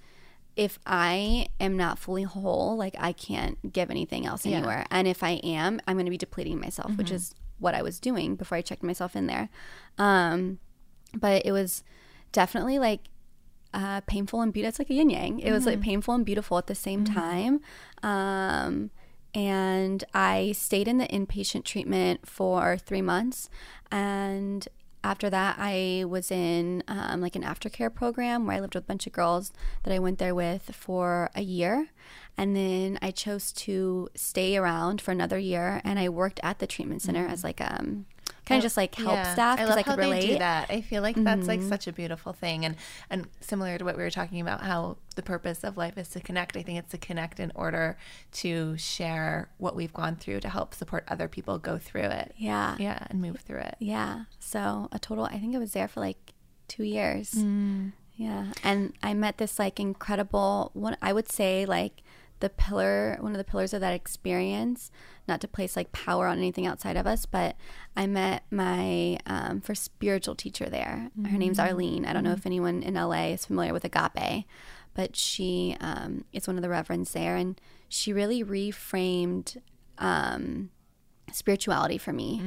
if I am not fully whole, like I can't give anything else Yeah. anywhere. And if I am, I'm going to be depleting myself, which is what I was doing before I checked myself in there. Um, but it was definitely like uh, painful and beautiful. It's like a yin yang. It was like painful and beautiful at the same time. Um, and I stayed in the inpatient treatment for three months. And after that, I was in um, like an aftercare program where I lived with a bunch of girls that I went there with for a year. And then I chose to stay around for another year. And I worked at the treatment center as like um, kind of just like help Yeah. staff I because I, how could relate. that. I feel like that's like such a beautiful thing, and and similar to what we were talking about, how the purpose of life is to connect. I think it's to connect in order to share what we've gone through to help support other people go through it. Yeah. Yeah, and move through it. Yeah. So a total, I think I was there for like two years. Mm. Yeah. And I met this like incredible, one, I would say like the pillar, one of the pillars of that experience, not to place like power on anything outside of us, but I met my um, first spiritual teacher there. Her name's Mm. Arlene. I don't know if anyone in LA is familiar with Agape, but she um, is one of the reverends there. And she really reframed, um, spirituality for me.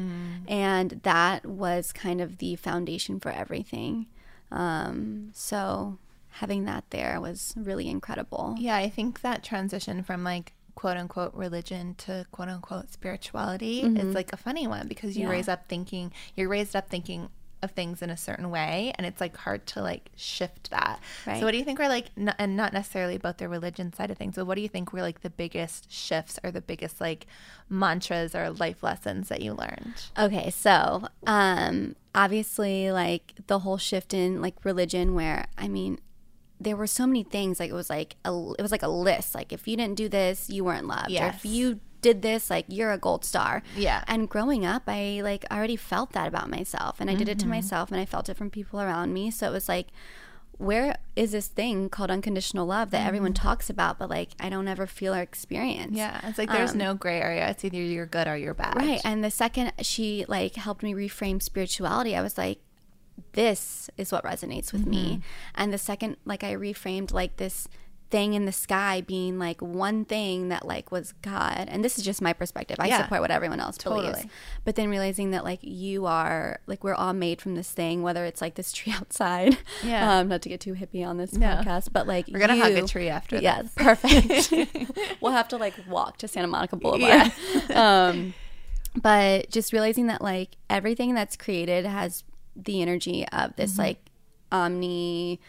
And that was kind of the foundation for everything. Um, so having that there was really incredible. Yeah, I think that transition from like quote unquote religion to quote unquote spirituality is like a funny one because you Mm-hmm. Yeah. raise up thinking you're raised up thinking of things in a certain way and it's like hard to like shift that. Right. So what do you think were like n- and not necessarily about the religion side of things, but what do you think were like the biggest shifts or the biggest like mantras or life lessons that you learned? Okay, so um, obviously, like the whole shift in like religion, where I mean, there were so many things. Like it was like a, it was like a list. Like if you didn't do this, you weren't loved. Or if you did this, like you're a gold star. Yeah. And growing up, I like already felt that about myself, and I did it Mm-hmm. to myself, and I felt it from people around me. So it was like. Where is this thing called unconditional love that everyone talks about, but like I don't ever feel or experience? Mm-hmm. Yeah, it's like there's no gray area. It's either you're good or you're bad. Um, Right. And the second she like helped me reframe spirituality, I was like, this is what resonates with me. And the second like I reframed like this thing in the sky being like one thing that like was God. And this is just my perspective. I Yeah. support what everyone else believes. But then realizing that like you are like we're all made from this thing, whether it's like this tree outside. Yeah. Um, not to get too hippie on this No. podcast, but like We're gonna hug a tree after Yeah, this. perfect. we'll have to like walk to Santa Monica Boulevard. um, but just realizing that like everything that's created has the energy of this like omni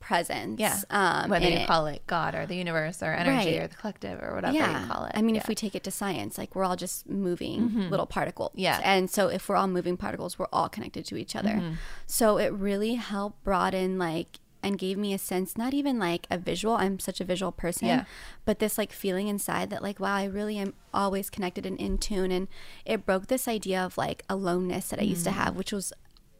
presence. Yeah. Um, Whether you it. call it God or the universe or energy Right. or the collective or whatever yeah. you call it. I mean, Yeah. Mm-hmm. if we take it to science, like we're all just moving little particles. Yeah. And so if we're all moving particles, we're all connected to each other. Mm-hmm. So it really helped broaden like and gave me a sense, not even like a visual, I'm such a visual person, Yeah. but this like feeling inside that like, wow, I really am always connected and in tune. And it broke this idea of like aloneness that I used to Mm. have, which was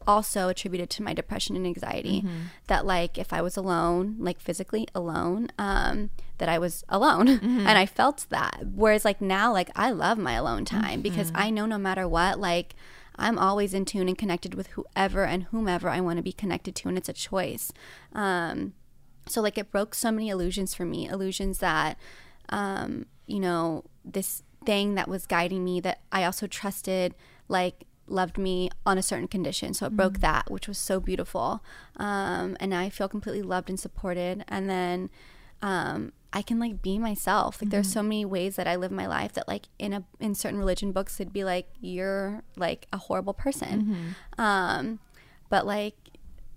also attributed to my depression and anxiety Mm-hmm. that like if i was alone like physically alone um that i was alone Mm-hmm. and i felt that whereas like now like i love my alone time because Mm-hmm. i know no matter what like i'm always in tune and connected with whoever and whomever i want to be connected to and it's a choice um so like it broke so many illusions for me illusions that um you know this thing that was guiding me that i also trusted like loved me on a certain condition so it broke that which was so beautiful um and now i feel completely loved and supported and then um I can like be myself. Like there's so many ways that I live my life that like in a in certain religion books it'd be like you're like a horrible person. Um but like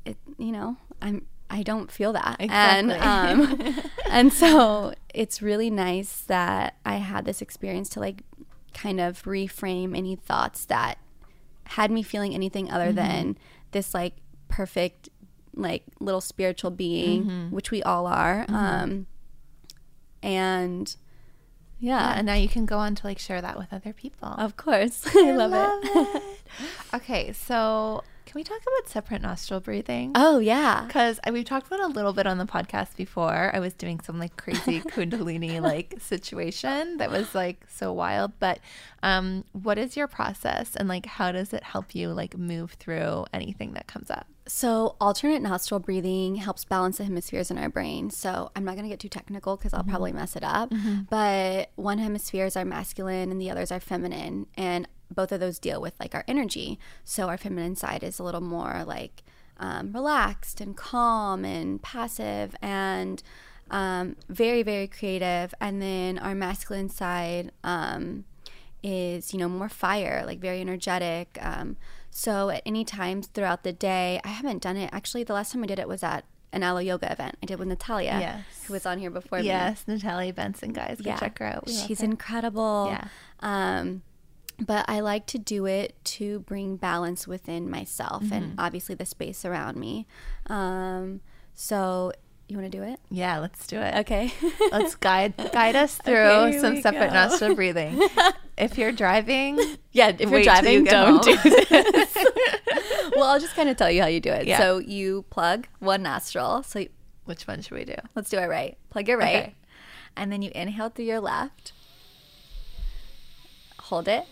it you know, I'm I don't feel that. Exactly. And um, and so it's really nice that I had this experience to like kind of reframe any thoughts that had me feeling anything other Mm-hmm. than this like perfect like little spiritual being, Mm-hmm. which we all are. Um and yeah, and now you can go on to like share that with other people. of course. I love, it. okay, so can we talk about separate nostril breathing? Oh yeah. Because we've talked about a little bit on the podcast before. I was doing some like crazy kundalini like situation that was like so wild. But um, what is your process and like how does it help you like move through anything that comes up? So, alternate nostril breathing helps balance the hemispheres in our brain. So, I'm not going to get too technical because I'll probably mess it up. But one hemispheres are masculine and the others are feminine. And both of those deal with like our energy. So, our feminine side is a little more like um, relaxed and calm and passive and um, very, very creative. And then our masculine side, um, is you know more fire like very energetic um, so at any times throughout the day i haven't done it actually the last time i did it was at an Alo Yoga event i did with natalia Yes. who was on here before me Yes, Natalia Benson, guys, go check her out. We she's incredible Yeah. um, but i like to do it to bring balance within myself and Mm-hmm. obviously the space around me um, so you want to do it Yeah, let's do it. okay Let's guide guide us through Okay, some separate nostril breathing. if you're driving, yeah if you're till you driving don't home. do this well i'll just kind of tell you how you do it Yeah. so you plug one nostril so you- which one should we do? let's do it right plug your right Okay. and then you inhale through your left hold it.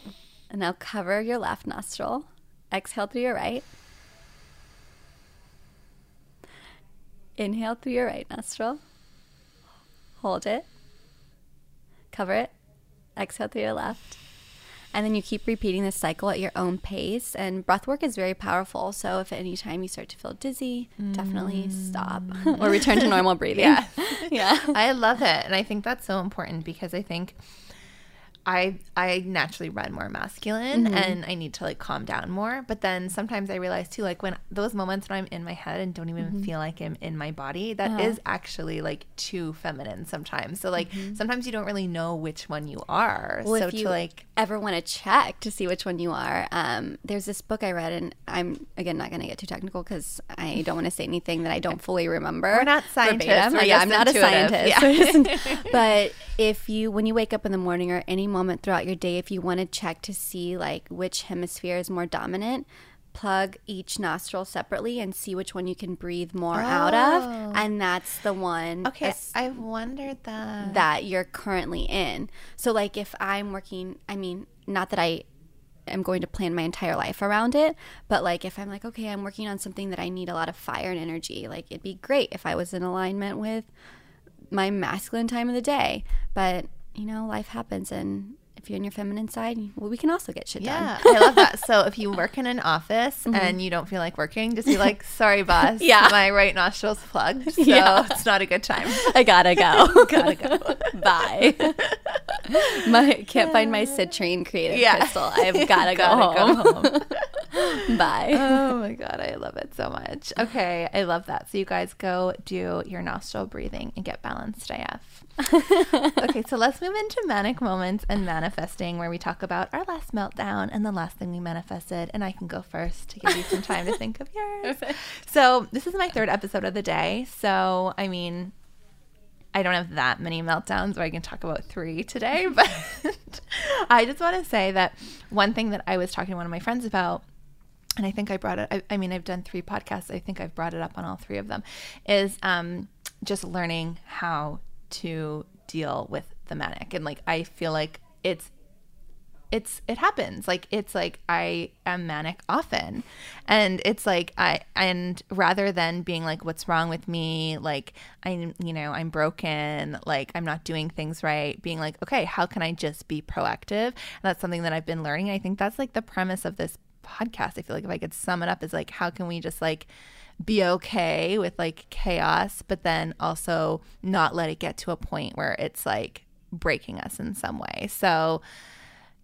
And now cover your left nostril. Exhale through your right. Inhale through your right nostril. Hold it. Cover it. Exhale through your left. And then you keep repeating this cycle at your own pace. And breath work is very powerful. So if at any time you start to feel dizzy definitely mm. stop or return to normal breathing. Yeah. yeah. I love it. And I think that's so important because I think I I naturally run more masculine Mm-hmm. and I need to like calm down more. But then sometimes I realize too, like when those moments when I'm in my head and don't even Mm-hmm. feel like I'm in my body, that is Uh-huh. actually like too feminine sometimes. So like sometimes you don't really know which one you are. Mm-hmm. Well, so if you to like ever want to check to see which one you are, um, there's this book I read, and I'm again not going to get too technical because I don't want to say anything that I don't fully remember. We're not scientists, verbatim. we're yeah, I'm not a scientist. Yeah. but if you, when you wake up in the morning or any moment throughout your day, if you want to check to see like which hemisphere is more dominant. Plug each nostril separately and see which one you can breathe more out of, oh. and that's the one. Okay, as- I've wondered that. that you're currently in. So, like, if I'm working, I mean, not that I am going to plan my entire life around it, but like, if I'm like, okay, I'm working on something that I need a lot of fire and energy, like, it'd be great if I was in alignment with my masculine time of the day. But, you know, life happens. And if you're in your feminine side, well, we can also get shit Yeah, done. Mm-hmm. I love that. So if you work in an office and you don't feel like working, just be like, "Sorry, boss. Yeah. my right nostril's plugged, so Yeah. it's not a good time." I gotta go. Gotta go. Bye. my can't find my citrine creative Yeah. crystal. I've gotta, Gotta go, go home. Bye. oh my god, I love it so much. Okay, I love that. So you guys go do your nostril breathing and get balanced AF. okay, so let's move into manic moments and manifesting, where we talk about our last meltdown and the last thing we manifested. And I can go first to give you some time to think of yours. So this is my third episode of the day. So I mean, I don't have that many meltdowns where I can talk about three today, but I just want to say that one thing that I was talking to one of my friends about, and I think I brought it, I, I mean, I've done three podcasts. I think I've brought it up on all three of them, is um, just learning how to deal with the manic. And like, I feel like it's it's it happens. Like it's like i am manic often. And it's like i and rather than being like what's wrong with me? Like i you know i'm broken. Like i'm not doing things right. Being like okay how can i just be proactive? And that's something that i've been learning. I think that's like the premise of this podcast. I feel like if i could sum it up is like how can we just like be okay with like chaos but then also not let it get to a point where it's like breaking us in some way so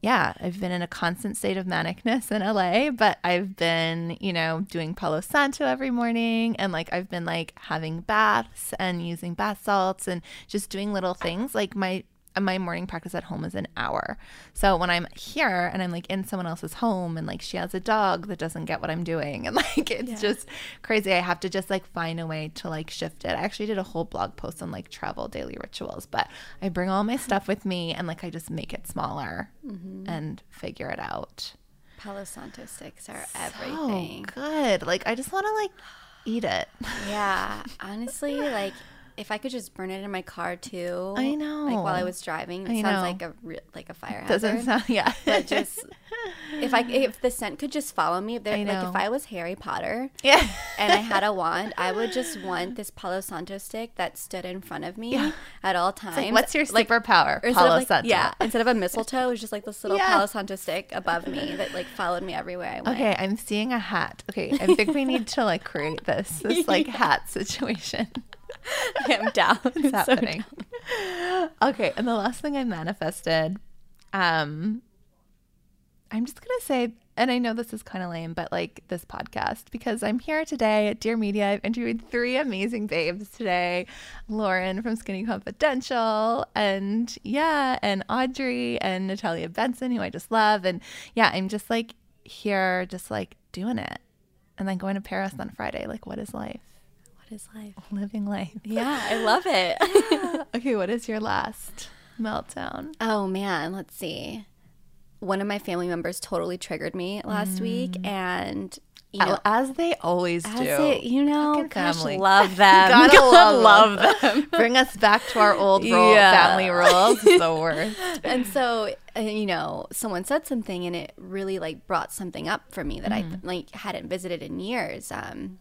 yeah, I've been in a constant state of manicness in LA, but I've been, you know, doing Palo Santo every morning and like I've been like having baths and using bath salts and just doing little things. Like my my morning practice at home is an hour. So when I'm here and I'm like in someone else's home and like she has a dog that doesn't get what I'm doing and like it's yeah. just crazy. I have to just like find a way to like shift it. I actually did a whole blog post on like travel daily rituals, but I bring all my stuff with me and like I just make it smaller mm-hmm. and figure it out. Palo Santo sticks are so everything. Good. Like I just want to like eat it. Yeah. Honestly, like if I could just burn it in my car too. I know. Like while I was driving, it I sounds know. like a re- like a fire hazard. Doesn't sound yeah. but just if I if the scent could just follow me, there, like if I was Harry Potter, yeah, and I had a wand, I would just want this Palo Santo stick that stood in front of me yeah. at all times. Like, what's your superpower? Like, Palo like, Santo. Yeah, instead of a mistletoe, it was just like this little yeah. Palo Santo stick above me that like followed me everywhere I went. Okay, I'm seeing a hat. Okay, I think we need to like create this this like hat situation. I'm down. It's happening. So okay, and the last thing I manifested, um, I'm just gonna say, and I know this is kind of lame, but like this podcast because I'm here today at Dear Media. I've interviewed three amazing babes today: Lauren from Skinny Confidential, and yeah, and Audrey and Natalia Benson, who I just love, and yeah, I'm just like here, just like doing it, and then going to Paris on Friday. Like, what is life? Is life? Living life. Yeah, I love it. okay, what is your last meltdown? Oh man, let's see. One of my family members totally triggered me last mm. week, and you know, as they always do. It, you know, gosh, family. love them. Gotta love, love them. Bring us back to our old role, yeah. family rules. the worst. And so, uh, you know, someone said something, and it really like brought something up for me that mm. I like hadn't visited in years. Um,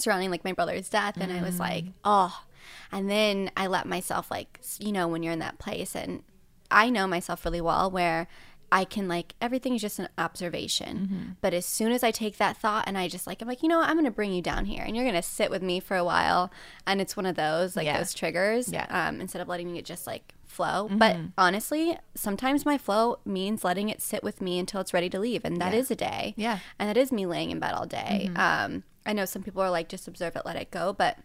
surrounding like my brother's death and mm. I was like. "Oh." And then I let myself like, you know, when you're in that place and I know myself really well where I can like everything is just an observation. Mm-hmm. But as soon as I take that thought and I just like I'm like, you know what, I'm gonna bring you down here and you're gonna sit with me for a while and it's one of those like yeah. those triggers. Yeah. Um, instead of letting it just like flow. Mm-hmm. But honestly, sometimes my flow means letting it sit with me until it's ready to leave. And that yeah. is a day. Yeah. And that is me laying in bed all day. Mm-hmm. Um I know some people are like, just observe it, let it go. But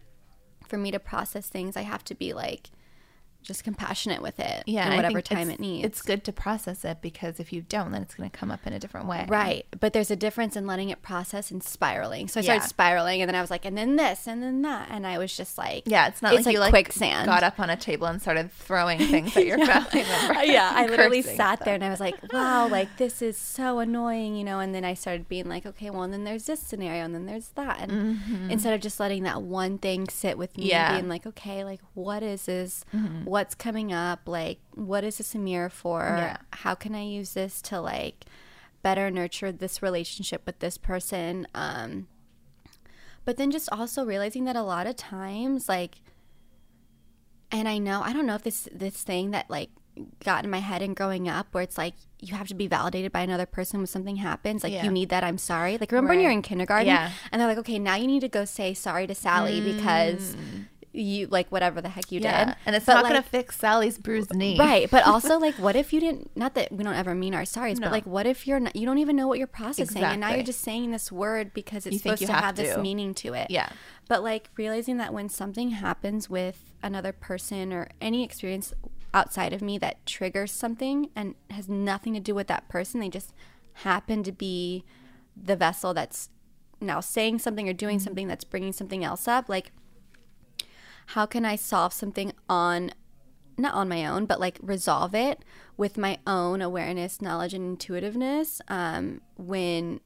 for me to process things, I have to be like, just compassionate with it yeah, in whatever time it needs. It's good to process it because if you don't, then it's going to come up in a different way. Right. But there's a difference in letting it process and spiraling. So I started spiraling and then I was like, and then this and then that. And I was just like, yeah, it's not it's like, like you quicksand. got up on a table and started throwing things at your yeah. family member. yeah. I literally sat there and I was like, wow, like this is so annoying, you know? And then I started being like, okay, well, and then there's this scenario and then there's that. And mm-hmm. instead of just letting that one thing sit with me yeah. being like, okay, like what is this? Mm-hmm. What's coming up? like what is this a mirror for yeah. how can i use this to like better nurture this relationship with this person um but then just also realizing that a lot of times like and i know i don't know if this this thing that like got in my head and growing up where it's like you have to be validated by another person when something happens like yeah. you need that i'm sorry like remember right. when you're in kindergarten yeah. and they're like okay now you need to go say sorry to sally mm. because you like whatever the heck you yeah. did. And it's but not like, gonna fix Sally's bruised knee. Right. But also like what if you didn't not that we don't ever mean our sorries, no. but like what if you're not you don't even know what you're processing exactly. and now you're just saying this word because it's you supposed to have, have to. this meaning to it. Yeah. But like realizing that when something happens with another person or any experience outside of me that triggers something and has nothing to do with that person, they just happen to be the vessel that's now saying something or doing mm-hmm. something that's bringing something else up like how can I solve something on not on my own, but like resolve it with my own awareness, knowledge, and intuitiveness um, when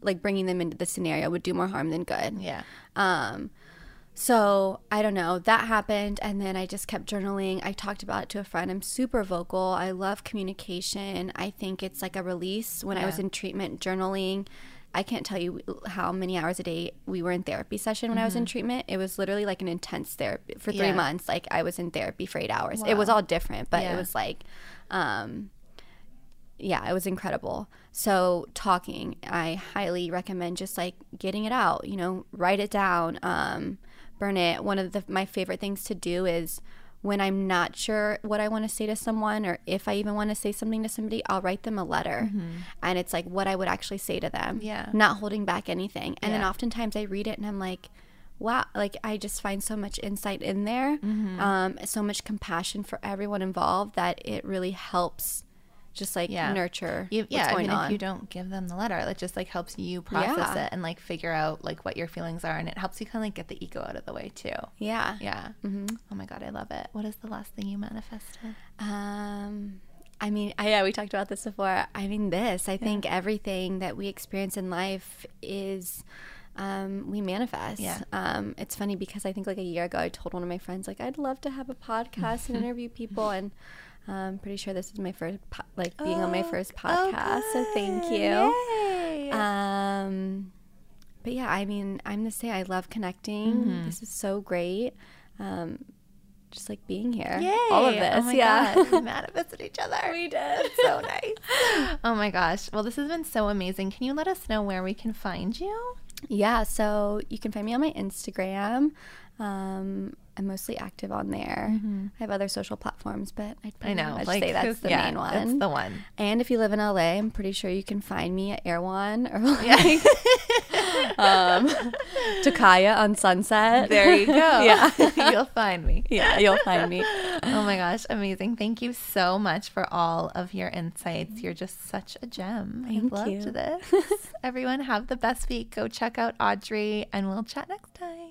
like bringing them into the scenario would do more harm than good. Yeah. Um, so I don't know. That happened, and then I just kept journaling. I talked about it to a friend. I'm super vocal. I love communication. I think it's like a release. When yeah. I was in treatment, journaling I can't tell you how many hours a day we were in therapy session when mm-hmm. I was in mm-hmm. treatment. It was literally like an intense therapy for three yeah. months. Like I was in therapy for eight hours. Wow. It was all different, but yeah. it was like, um, yeah, it was incredible. So talking, I highly recommend just like getting it out. You know, write it down, um, burn it. One of the my favorite things to do is when I'm not sure what I want to say to someone or if I even want to say something to somebody, I'll write them a letter. And it's like what I would actually say to them. Mm-hmm. Yeah. Not holding back anything. And then oftentimes I read it and I'm like, wow, like I just find so much insight in there, Mm-hmm. um, so much compassion for everyone involved that it really helps just like Yeah. nurture You, what's yeah, I mean, on. if you don't give them the letter, it just like helps you process Yeah. it and like figure out like what your feelings are, and it helps you kind of like get the ego out of the way too. yeah. Yeah. Oh my god, I love it. What is the last thing you manifested? Um, I mean, I, yeah, we talked about this before. I mean, this. I think everything that we experience in life is. Um, we manifest. Yeah. Um, it's funny because I think like a year ago, I told one of my friends like I'd love to have a podcast and interview people, and I'm pretty sure this is my first po- like being on my first podcast. so thank you. Yay. Um, but yeah, I mean, I'm gonna say I love connecting. This is so great. Um, just like being here. Yay. All of this. Oh my yeah. God. We manifested each other. we did. so nice. Oh my gosh. Well, this has been so amazing. Can you let us know where we can find you? Yeah, so you can find me on my Instagram. Um, I'm mostly active on there. I have other social platforms, but I'd Mm-hmm. I know. much like say that's the yeah, main one. That's the one. And if you live in LA, I'm pretty sure you can find me at One or like um, Tocaya on Sunset. There you go. yeah, You'll find me. yeah, you'll find me. Oh my gosh, amazing. Thank you so much for all of your insights. You're just such a gem. Thank I loved you. this. Everyone have the best week. Go check out Audrey and we'll chat next time.